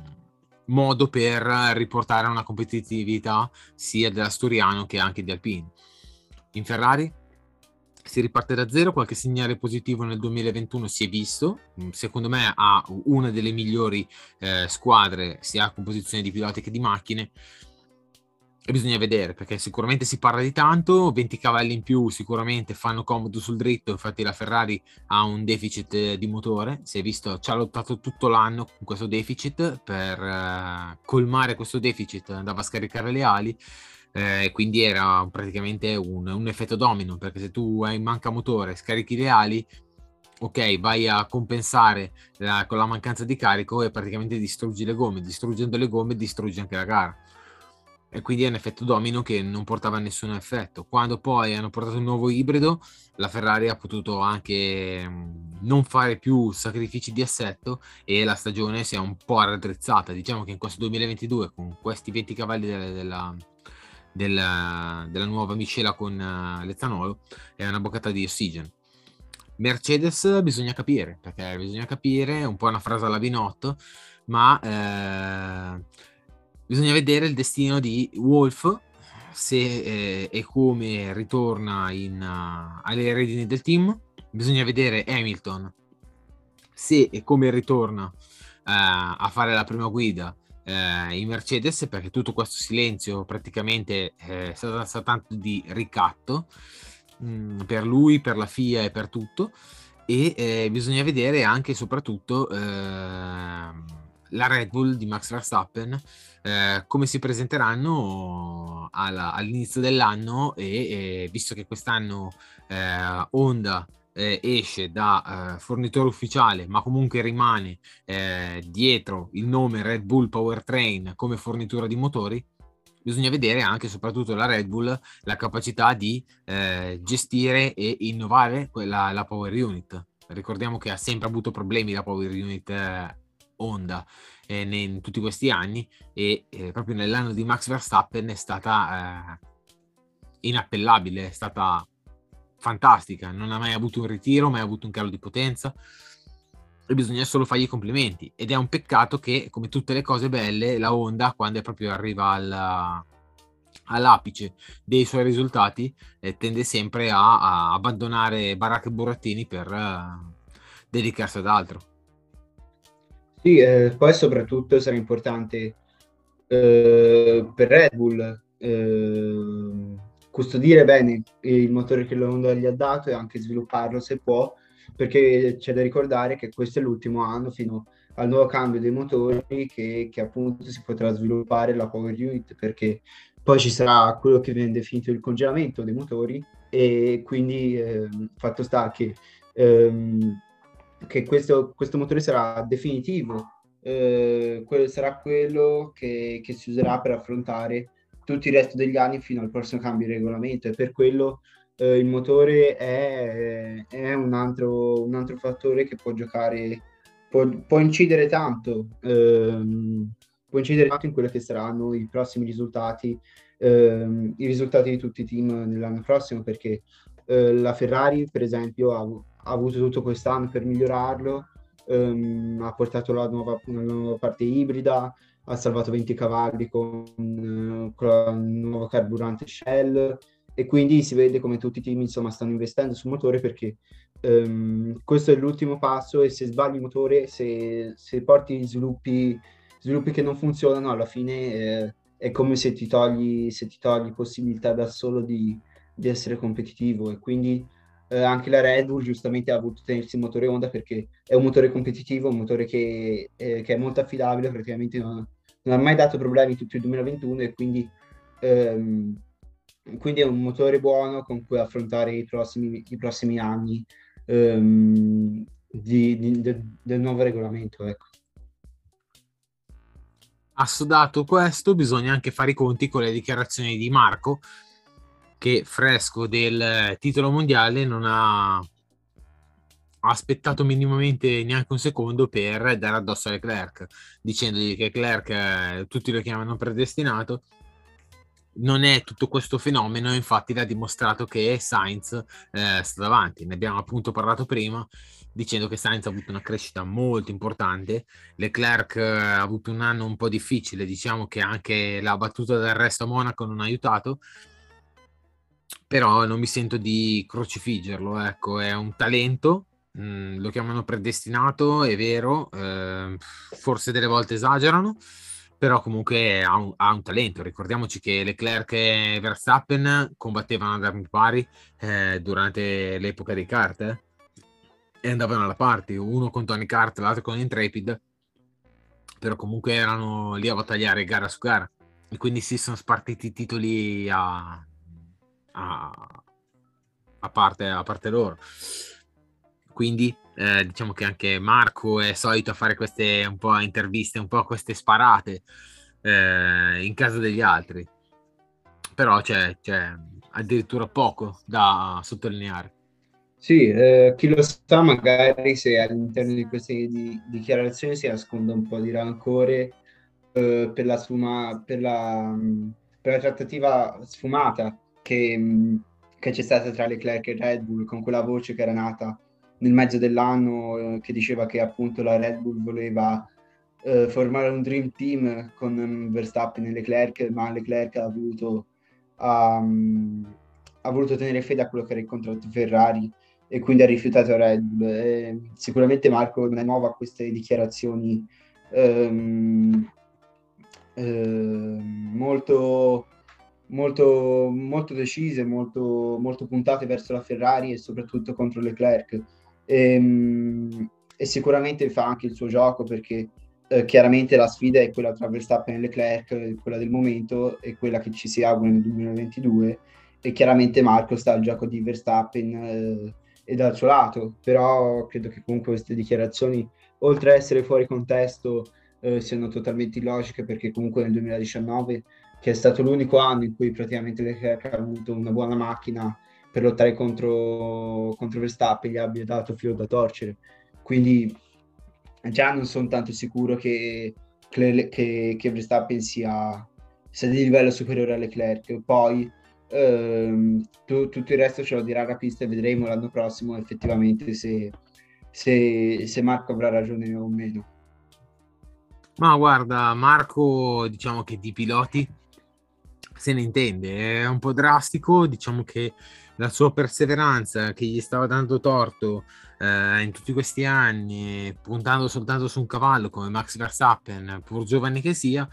modo per riportare una competitività sia dell'Asturiano che anche di Alpine. In Ferrari si riparte da zero, qualche segnale positivo nel 2021 si è visto, mm, secondo me ha una delle migliori eh, squadre sia a composizione di piloti che di macchine, bisogna vedere perché sicuramente si parla di tanto, 20 cavalli in più sicuramente fanno comodo sul dritto, infatti la Ferrari ha un deficit di motore, si è visto, ci ha lottato tutto l'anno con questo deficit, per uh, colmare questo deficit andava a scaricare le ali, eh, quindi era praticamente un, un, effetto domino, perché se tu hai manca motore, scarichi le ali, ok, vai a compensare la, con la mancanza di carico e praticamente distruggi le gomme, distruggendo le gomme distruggi anche la gara e quindi è un effetto domino che non portava a nessun effetto. Quando poi hanno portato un nuovo ibrido, la Ferrari ha potuto anche mh, non fare più sacrifici di assetto e la stagione si è un po' raddrizzata. Diciamo che in questo 2022, con questi 20 cavalli della, della, della, della nuova miscela con uh, l'etanolo, è una boccata di ossigeno. Mercedes bisogna capire, perché bisogna capire, un po' una frase alla Binotto, ma eh, bisogna vedere il destino di Wolf se eh, e come ritorna in, uh, alle redini del team. Bisogna vedere Hamilton se e come ritorna uh, a fare la prima guida uh, in Mercedes perché tutto questo silenzio praticamente è stato, tanto di ricatto mm, per lui, per la FIA e per tutto e eh, bisogna vedere anche e soprattutto ehm, la Red Bull di Max Verstappen eh, come si presenteranno alla, all'inizio dell'anno e, e, visto che quest'anno eh, Honda eh, esce da eh, fornitore ufficiale ma comunque rimane eh, dietro il nome Red Bull Powertrain come fornitura di motori bisogna vedere anche soprattutto la Red Bull la capacità di eh, gestire e innovare quella, la Power Unit. Ricordiamo che ha sempre avuto problemi la Power Unit Honda eh, in tutti questi anni e eh, proprio nell'anno di Max Verstappen è stata eh, inappellabile, è stata fantastica, non ha mai avuto un ritiro, mai avuto un calo di potenza e bisogna solo fargli i complimenti ed è un peccato che come tutte le cose belle la Honda quando proprio arriva alla, all'apice dei suoi risultati eh, tende sempre a, a, abbandonare baracche e burattini per uh, dedicarsi ad altro. Sì, eh, poi soprattutto sarà importante eh, per Red Bull eh, custodire bene il motore che l'Honda gli ha dato e anche svilupparlo se può, perché c'è da ricordare che questo è l'ultimo anno fino al nuovo cambio dei motori che, che appunto si potrà sviluppare la Power Unit perché poi ci sarà quello che viene definito il congelamento dei motori e quindi eh, fatto sta che ehm, che questo, questo motore sarà definitivo, eh, que- sarà quello che, che, si userà per affrontare tutto il resto degli anni fino al prossimo cambio di regolamento. E per quello eh, il motore è, è un, altro, un, altro, fattore che può giocare, può, può incidere tanto, ehm, può incidere tanto in quelli che saranno i prossimi risultati, ehm, i risultati di tutti i team nell'anno prossimo perché eh, la Ferrari per esempio ha ha avuto tutto quest'anno per migliorarlo, um, ha portato la nuova, una nuova parte ibrida, ha salvato 20 cavalli con, uh, con il nuovo carburante Shell. E quindi si vede come tutti i team insomma stanno investendo sul motore perché um, questo è l'ultimo passo e se sbagli il motore, se, se porti sviluppi, sviluppi che non funzionano, alla fine eh, è come se ti togli, se ti togli possibilità da solo di, di essere competitivo. E quindi eh, anche la Red Bull giustamente ha voluto tenersi il motore Honda perché è un motore competitivo, un motore che, eh, che è molto affidabile, praticamente non, non, ha mai dato problemi tutto il 2021 e quindi, ehm, quindi, è un motore buono con cui affrontare i prossimi, i prossimi anni ehm, di, di, de, del nuovo regolamento. Ecco. Assodato questo, bisogna anche fare i conti con le dichiarazioni di Marco che fresco del titolo mondiale non ha aspettato minimamente neanche un secondo per dare addosso a Leclerc, dicendogli che Leclerc eh, tutti lo chiamano predestinato. Non è tutto questo fenomeno, infatti l'ha dimostrato che Sainz eh, sta davanti. Ne abbiamo appunto parlato prima, dicendo che Sainz ha avuto una crescita molto importante. Leclerc eh, ha avuto un anno un po' difficile, diciamo che anche la battuta del resto a Monaco non ha aiutato però non mi sento di crocifiggerlo, ecco, è un talento, mh, mm, lo chiamano predestinato, è vero, eh, forse delle volte esagerano, però comunque ha un, ha un, talento. Ricordiamoci che Leclerc e Verstappen combattevano ad armi pari eh, durante l'epoca dei kart eh, e andavano alla parte, uno con Tony Kart, l'altro con Intrepid, però comunque erano lì a battagliare gara su gara e quindi si sono spartiti i titoli a, a, a, parte, a parte loro. Quindi eh, diciamo che anche Marco è solito a fare queste un po' interviste, un po' queste sparate eh, in casa degli altri. però c'è, c'è addirittura poco da sottolineare. Sì, eh, chi lo sa, magari se all'interno di queste di, dichiarazioni si nasconde un po' di rancore eh, per, la sfuma, per, la, per la trattativa sfumata che, che, c'è stata tra Leclerc e Red Bull, con quella voce che era nata nel mezzo dell'anno eh, che diceva che appunto la Red Bull voleva eh, formare un dream team con Verstappen e Leclerc, ma Leclerc ha voluto, um, ha voluto tenere fede a quello che era il contratto Ferrari e quindi ha rifiutato Red Bull. E sicuramente Marco non è nuovo a queste dichiarazioni ehm, ehm, molto, molto, molto decise, molto, molto puntate verso la Ferrari e soprattutto contro Leclerc. E, ehm, e sicuramente fa anche il suo gioco perché eh, chiaramente la sfida è quella tra Verstappen e Leclerc, quella del momento e quella che ci si augura nel 2022 e chiaramente Marco sta al gioco di Verstappen eh, e dal suo lato, però credo che comunque queste dichiarazioni, oltre a essere fuori contesto, eh, siano totalmente illogiche perché comunque nel 2019, che è stato l'unico anno in cui praticamente Leclerc ha avuto una buona macchina per lottare contro, contro Verstappen, gli abbia dato filo da torcere. Quindi già non sono tanto sicuro che, che, che Verstappen sia, sia di livello superiore a Leclerc. Poi ehm, tu, tutto il resto ce lo dirà la pista e vedremo l'anno prossimo effettivamente se, se, se Marco avrà ragione o meno. Ma guarda, Marco, diciamo che di piloti se ne intende, è un po' drastico, diciamo che la sua perseveranza che gli stava dando torto eh, in tutti questi anni, puntando soltanto su un cavallo come Max Verstappen, pur giovane che sia,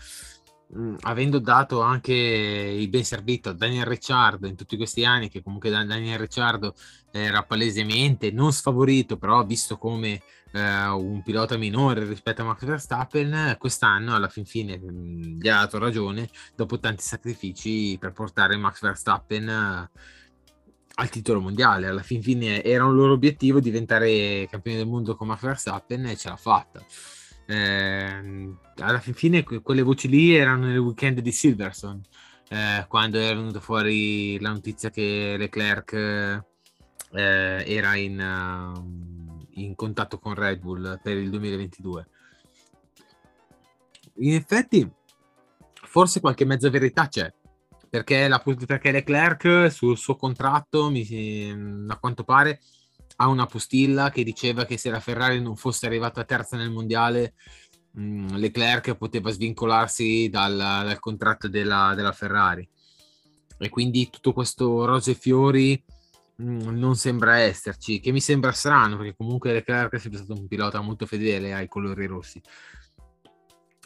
mh, avendo dato anche il ben servito a Daniel Ricciardo in tutti questi anni, che comunque Daniel Ricciardo era palesemente non sfavorito, però visto come eh, un pilota minore rispetto a Max Verstappen, quest'anno alla fin fine mh, gli ha dato ragione dopo tanti sacrifici per portare Max Verstappen eh, al titolo mondiale. Alla fin fine era un loro obiettivo diventare campione del mondo con Max Verstappen e ce l'ha fatta. Eh, alla fin fine quelle voci lì erano nel weekend di Silverson, eh, quando è venuta fuori la notizia che Leclerc eh, era in, uh, in contatto con Red Bull per il 2022. In effetti, forse qualche mezza verità c'è, perché, la, perché Leclerc sul suo contratto, mi, a quanto pare, ha una postilla che diceva che se la Ferrari non fosse arrivata terza nel mondiale, mh, mm, Leclerc poteva svincolarsi dal, dal contratto della, della, Ferrari. E quindi tutto questo rose e fiori mh, mm, non sembra esserci, che mi sembra strano perché comunque Leclerc è sempre stato un pilota molto fedele ai colori rossi.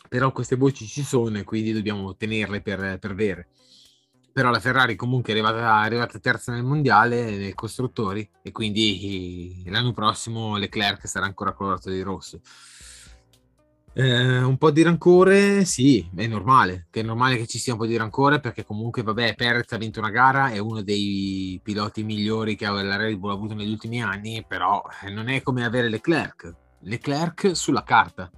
Però queste voci ci sono e quindi dobbiamo tenerle per, per vere però la Ferrari comunque è arrivata, è arrivata terza nel mondiale nei costruttori e quindi l'anno prossimo Leclerc sarà ancora colorato di rosso. Eh, un po' di rancore, sì, è normale, che è normale che ci sia un po' di rancore perché comunque, vabbè, Perez ha vinto una gara, è uno dei piloti migliori che la Red Bull ha avuto negli ultimi anni, però eh, non è come avere Leclerc. Leclerc sulla carta,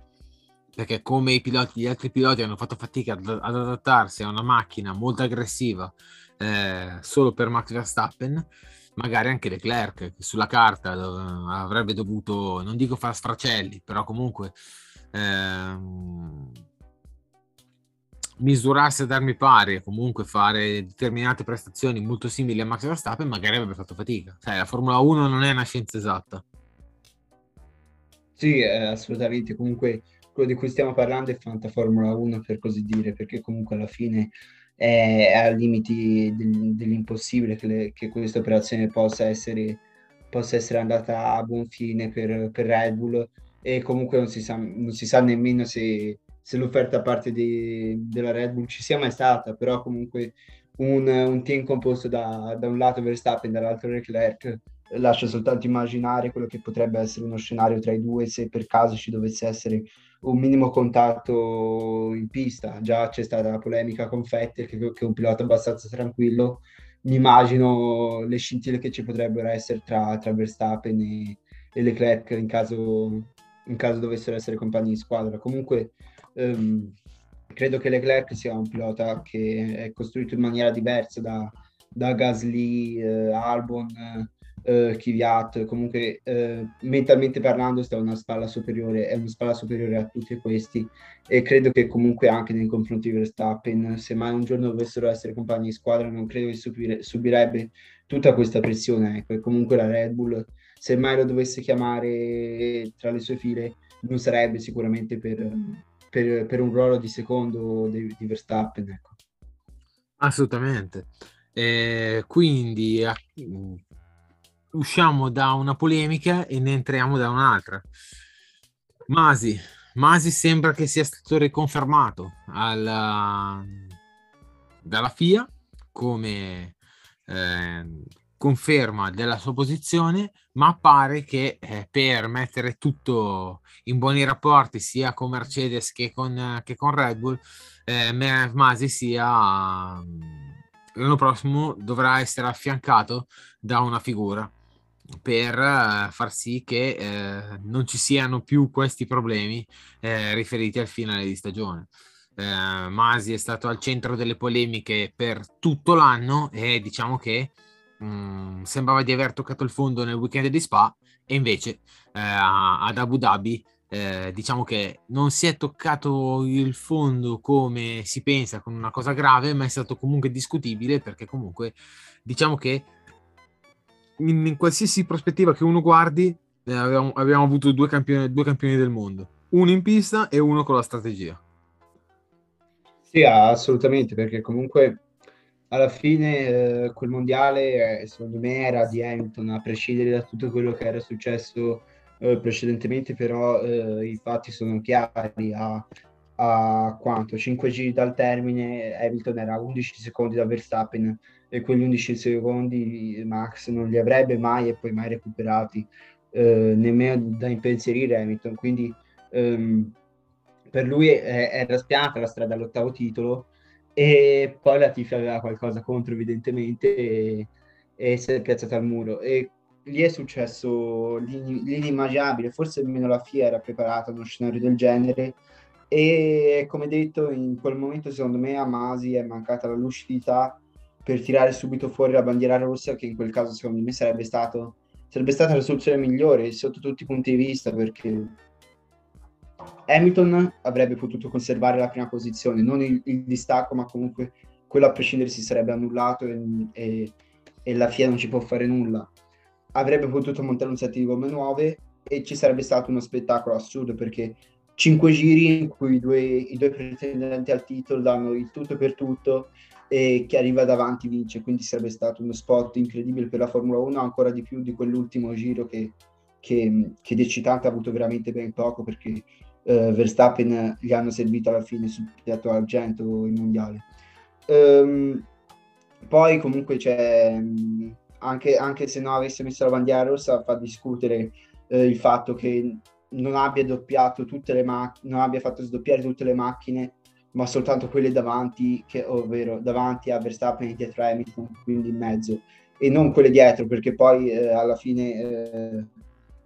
perché come i piloti, gli altri piloti hanno fatto fatica ad, ad adattarsi a una macchina molto aggressiva eh, solo per Max Verstappen, magari anche Leclerc che sulla carta dov- avrebbe dovuto, non dico fare sfracelli, però comunque ehm, misurarsi ad armi pari comunque fare determinate prestazioni molto simili a Max Verstappen, magari avrebbe fatto fatica. Cioè, la Formula 1 non è una scienza esatta. Sì, eh, assolutamente. Comunque quello di cui stiamo parlando è Fanta Formula 1 per così dire, perché comunque alla fine è, ai limiti del, dell'impossibile che, le, che, questa operazione possa essere, possa essere andata a buon fine per, per Red Bull. E comunque non si sa, non si sa nemmeno se, se l'offerta a parte di, della Red Bull ci sia mai stata, però comunque un, un team composto da, da un lato Verstappen e dall'altro Leclerc lascia soltanto immaginare quello che potrebbe essere uno scenario tra i due se per caso ci dovesse essere un minimo contatto in pista. Già c'è stata la polemica con Vettel, che, che è un pilota abbastanza tranquillo. Mi immagino le scintille che ci potrebbero essere tra, tra Verstappen e, e Leclerc in caso, in caso dovessero essere compagni di squadra. Comunque, um, credo che Leclerc sia un pilota che è costruito in maniera diversa da, da Gasly, eh, Albon, eh, Kvyat, comunque eh, mentalmente parlando sta una spalla superiore, è una spalla superiore a tutti questi e credo che comunque anche nei confronti di Verstappen, se mai un giorno dovessero essere compagni di squadra, non credo che subire, subirebbe tutta questa pressione, ecco, e comunque la Red Bull, se mai lo dovesse chiamare tra le sue file, non sarebbe sicuramente per, per, per un ruolo di secondo di, di Verstappen, ecco. Assolutamente. Eh, quindi usciamo da una polemica e ne entriamo da un'altra. Masi, Masi sembra che sia stato riconfermato alla, dalla FIA come eh, conferma della sua posizione, ma pare che eh, per mettere tutto in buoni rapporti sia con Mercedes che con, che con Red Bull, eh, Masi sia l'anno prossimo dovrà essere affiancato da una figura per uh, far sì che uh, non ci siano più questi problemi uh, riferiti al finale di stagione. Masi è stato al centro delle polemiche per tutto l'anno e diciamo che um, sembrava di aver toccato il fondo nel weekend di Spa e invece ad Abu Dhabi diciamo che non si è toccato il fondo come si pensa con una cosa grave ma è stato comunque discutibile perché comunque diciamo che in, in qualsiasi prospettiva che uno guardi, eh, abbiamo, abbiamo, avuto due campioni, due campioni del mondo, uno in pista e uno con la strategia. Sì, assolutamente, perché comunque alla fine eh, quel mondiale eh, secondo me era di Hamilton, a prescindere da tutto quello che era successo eh, precedentemente, però eh, i fatti sono chiari. A, a quanto? 5 giri dal termine, Hamilton era 11 secondi da Verstappen e quegli 11 secondi Max non li avrebbe mai e poi mai recuperati, eh, nemmeno da impensierire Hamilton. Quindi ehm, per lui era spianata la strada all'ottavo titolo e poi la Tifi aveva qualcosa contro evidentemente e, e si è piazzata al muro. E lì è successo l'inimmaginabile, forse nemmeno la FIA era preparata a uno scenario del genere e come detto in quel momento secondo me a Masi è mancata la lucidità per tirare subito fuori la bandiera rossa, che in quel caso secondo me sarebbe, stato, sarebbe stata la soluzione migliore sotto tutti i punti di vista, perché Hamilton avrebbe potuto conservare la prima posizione, non il, il distacco, ma comunque quello a prescindere si sarebbe annullato e, e, e, la FIA non ci può fare nulla. Avrebbe potuto montare un set di gomme nuove e ci sarebbe stato uno spettacolo assurdo perché cinque giri in cui i due, i due pretendenti al titolo danno il tutto per tutto e chi arriva davanti vince, quindi sarebbe stato uno spot incredibile per la Formula 1, ancora di più di quell'ultimo giro che, che, che di ha avuto veramente ben poco perché eh, Verstappen gli hanno servito alla fine sul piatto argento il mondiale. Um, poi comunque c'è, anche, anche, se non avesse messo la bandiera rossa, fa discutere eh, il fatto che non abbia doppiato tutte le macchine, non abbia fatto sdoppiare tutte le macchine ma soltanto quelle davanti, che, ovvero davanti a Verstappen e dietro a Hamilton, quindi in mezzo, e non quelle dietro, perché poi eh, alla fine eh,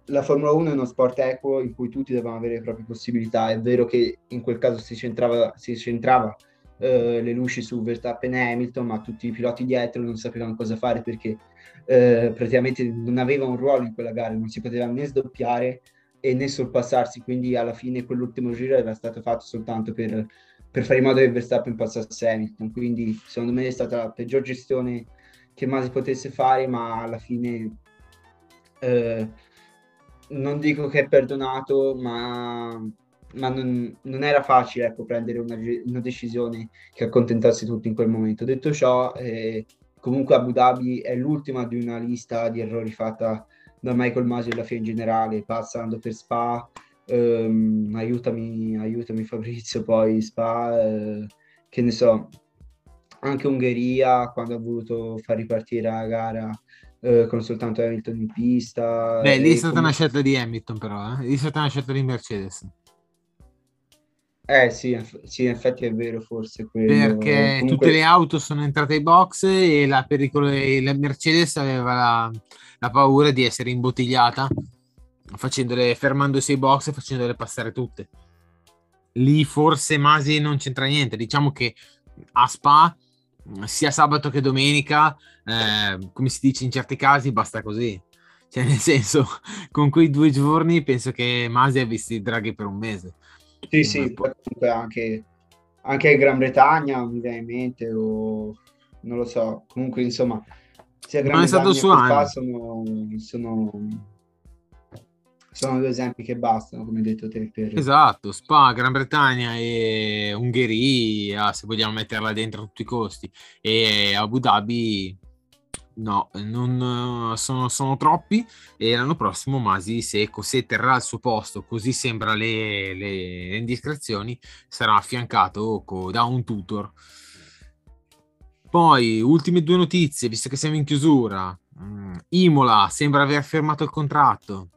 la Formula 1 è uno sport equo in cui tutti devono avere le proprie possibilità. È vero che in quel caso si centrava, si centrava eh, le luci su Verstappen e Hamilton, ma tutti i piloti dietro non sapevano cosa fare perché eh, praticamente non aveva un ruolo in quella gara, non si poteva né sdoppiare e né sorpassarsi, quindi alla fine quell'ultimo giro era stato fatto soltanto per per fare in modo che Verstappen passasse Hamilton. Quindi secondo me è stata la peggior gestione che Masi potesse fare, ma alla fine eh, non dico che è perdonato, ma, ma non, non, era facile ecco, prendere una, una, decisione che accontentasse tutti in quel momento. Detto ciò, eh, comunque Abu Dhabi è l'ultima di una lista di errori fatta da Michael Masi e la FIA in generale, passando per Spa, ehm, aiutami, aiutami Fabrizio, poi Spa, eh, che ne so, anche Ungheria quando ha voluto far ripartire la gara eh, con soltanto Hamilton in pista. Beh, lì è stata come... una scelta di Hamilton però, eh? lì è stata una scelta di Mercedes. Eh sì, sì, in effetti è vero forse quello. Perché Comunque... tutte le auto sono entrate ai box e la, pericolo... la Mercedes aveva la, la paura di essere imbottigliata facendole, fermandosi ai box e facendole passare tutte. lì forse Masi non c'entra niente. Diciamo che a Spa, sia sabato che domenica, eh, come si dice in certi casi, basta così. Cioè, nel senso, (laughs) con quei due giorni penso che Masi ha visto i draghi per un mese. Sì, sì, comunque anche, anche in Gran Bretagna mi viene in mente, o non lo so, comunque insomma, sia Gran stato Bretagna che Spa sono, sono, sono due esempi che bastano, come hai detto te, per... Esatto, Spa, Gran Bretagna e Ungheria, se vogliamo metterla dentro a tutti i costi, e Abu Dhabi, no, non, sono, sono troppi. E l'anno prossimo Masi, se, se terrà il suo posto, così sembra le, le- le indiscrezioni, sarà affiancato co- da un tutor. Poi, ultime due notizie, visto che siamo in chiusura. Mm, Imola sembra aver fermato il contratto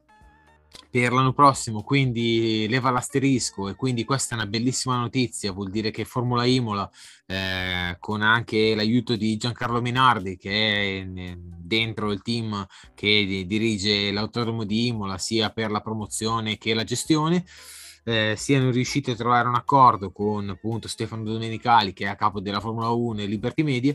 per l'anno prossimo, quindi leva l'asterisco e quindi questa è una bellissima notizia, vuol dire che Formula Imola, eh, con anche l'aiuto di Giancarlo Minardi, che è dentro il team che di- dirige l'autodromo di Imola, sia per la promozione che la gestione, eh, siano riusciti a trovare un accordo con appunto Stefano Domenicali, che è a capo della Formula 1 e Liberty Media,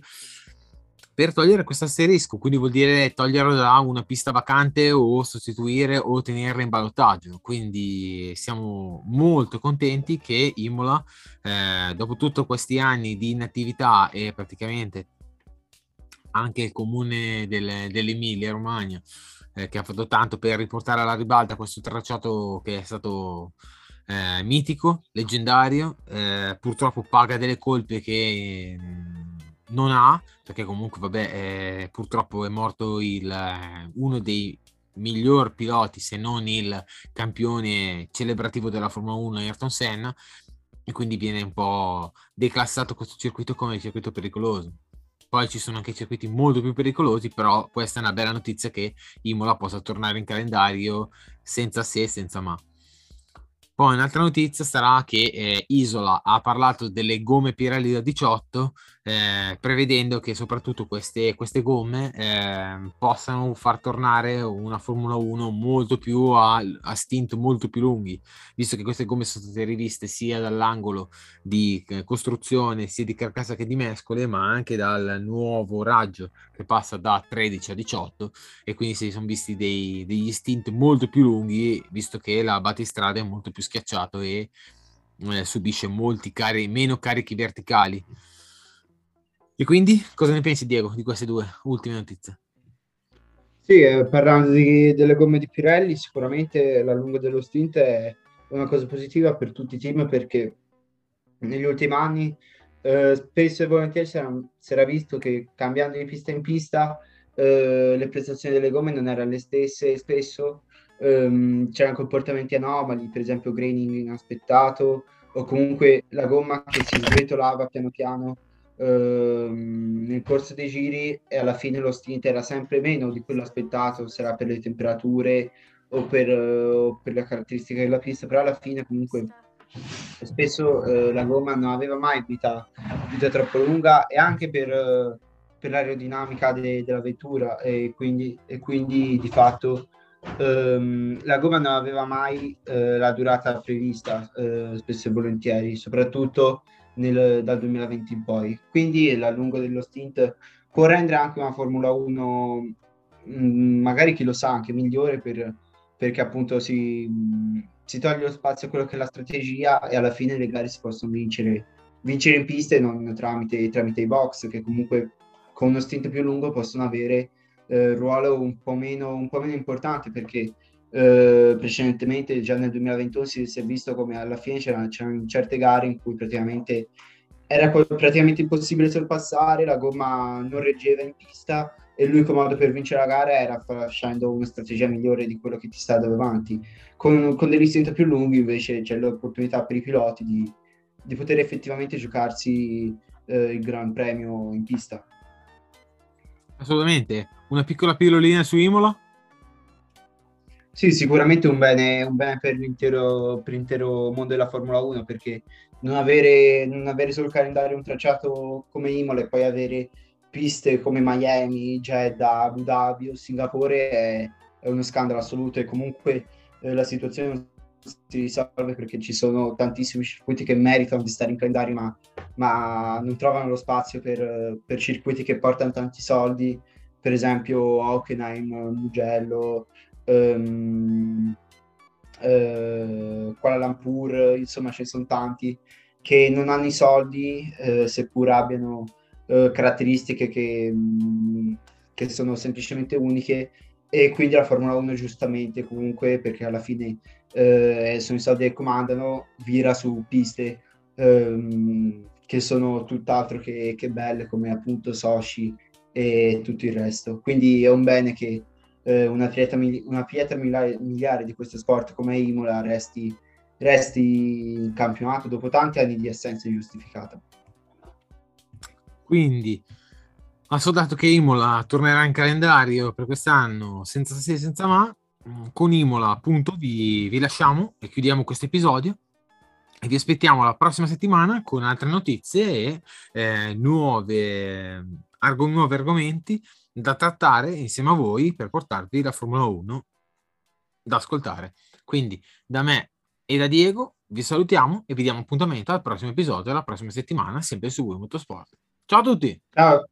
per togliere questo asterisco, quindi vuol dire toglierlo da una pista vacante o sostituire o tenerla in ballottaggio. Quindi siamo molto contenti che Imola, eh, dopo tutti questi anni di inattività e praticamente anche il comune del- dell'Emilia Romagna, eh, che ha fatto tanto per riportare alla ribalta questo tracciato che è stato eh, mitico, leggendario, eh, purtroppo paga delle colpe che mm, non ha, perché comunque vabbè, eh, purtroppo è morto il, eh, uno dei miglior piloti, se non il campione celebrativo della Formula 1, Ayrton Senna, e quindi viene un po' declassato questo circuito come circuito pericoloso. Poi ci sono anche circuiti molto più pericolosi, però questa è una bella notizia che Imola possa tornare in calendario senza se e senza ma. Poi un'altra notizia sarà che eh, Isola ha parlato delle gomme Pirelli da 18, eh, prevedendo che soprattutto queste, queste gomme eh, possano far tornare una Formula 1 molto più a, a stint molto più lunghi, visto che queste gomme sono state riviste sia dall'angolo di eh, costruzione, sia di carcassa che di mescole, ma anche dal nuovo raggio che passa da 13 a 18 e quindi si sono visti dei- degli stint molto più lunghi, visto che la battistrada è molto più schiacciato e eh, subisce molti cari- meno carichi verticali. E quindi cosa ne pensi, Diego, di queste due ultime notizie? Sì, eh, parlando di- delle gomme di Pirelli, sicuramente la lunga dello stint è una cosa positiva per tutti i team perché negli ultimi anni eh, spesso e volentieri si era, visto che cambiando di pista in pista eh, le prestazioni delle gomme non erano le stesse e spesso ehm, c'erano comportamenti anomali, per esempio graining inaspettato o comunque la gomma che si sgretolava piano piano ehm, nel corso dei giri e alla fine lo stint era sempre meno di quello aspettato, sarà per le temperature o per, eh, per le caratteristiche della pista, però alla fine comunque spesso eh, la gomma non aveva mai vita, vita troppo lunga e anche per, eh, per l'aerodinamica de- della vettura e quindi, e quindi di fatto ehm, la gomma non aveva mai eh, la durata prevista eh, spesso e volentieri, soprattutto nel- dal 2020 in poi. Quindi la lunga dello stint può rendere anche una Formula 1 mh, magari chi lo sa anche migliore per- perché appunto si, si toglie lo spazio a quello che è la strategia e alla fine le gare si possono vincere, vincere in pista e non tramite, tramite i box che comunque con uno stint più lungo possono avere eh, ruolo un po' meno, un po' meno importante perché eh, precedentemente già nel 2021 si, è visto come alla fine c'erano, c'erano certe gare in cui praticamente era praticamente impossibile sorpassare, la gomma non reggeva in pista e l'unico modo per vincere la gara era facendo una strategia migliore di quello che ti sta davanti. Con, con degli stint più lunghi invece c'è l'opportunità per i piloti di, di poter effettivamente giocarsi eh, il Gran Premio in pista. Assolutamente. Una piccola pillolina su Imola? Sì, sicuramente un bene, un bene per l'intero, per l'intero mondo della Formula 1 perché non avere, non avere sul calendario un tracciato come Imola e poi avere piste come Miami, Jeddah, Abu Dhabi o Singapore è, è uno scandalo assoluto e comunque eh, la situazione non si risolve perché ci sono tantissimi circuiti che meritano di stare in calendario ma, ma non trovano lo spazio per, per, circuiti che portano tanti soldi, per esempio Hockenheim, Mugello, um, uh, Kuala Lumpur, insomma ce ne sono tanti che non hanno i soldi uh, seppur abbiano uh, caratteristiche che, um, che sono semplicemente uniche. E quindi la Formula 1 giustamente comunque perché alla fine eh, sono i soldi che comandano vira su piste ehm, che sono tutt'altro che, che, belle come appunto Sochi e tutto il resto. Quindi è un bene che eh, una, pietra, una pietra miliare, di questo sport come Imola resti, resti in campionato dopo tanti anni di assenza giustificata quindi ha soldato che Imola tornerà in calendario per quest'anno senza se senza ma. Mm, con Imola, appunto, vi, vi lasciamo e chiudiamo questo episodio. E vi aspettiamo la prossima settimana con altre notizie e eh, nuove, arg- nuovi argomenti da trattare insieme a voi per portarvi la Formula 1 da ascoltare. Quindi da me e da Diego vi salutiamo e vi diamo appuntamento al prossimo episodio la prossima settimana, sempre su Wii Motorsport. Ciao a tutti! Ciao!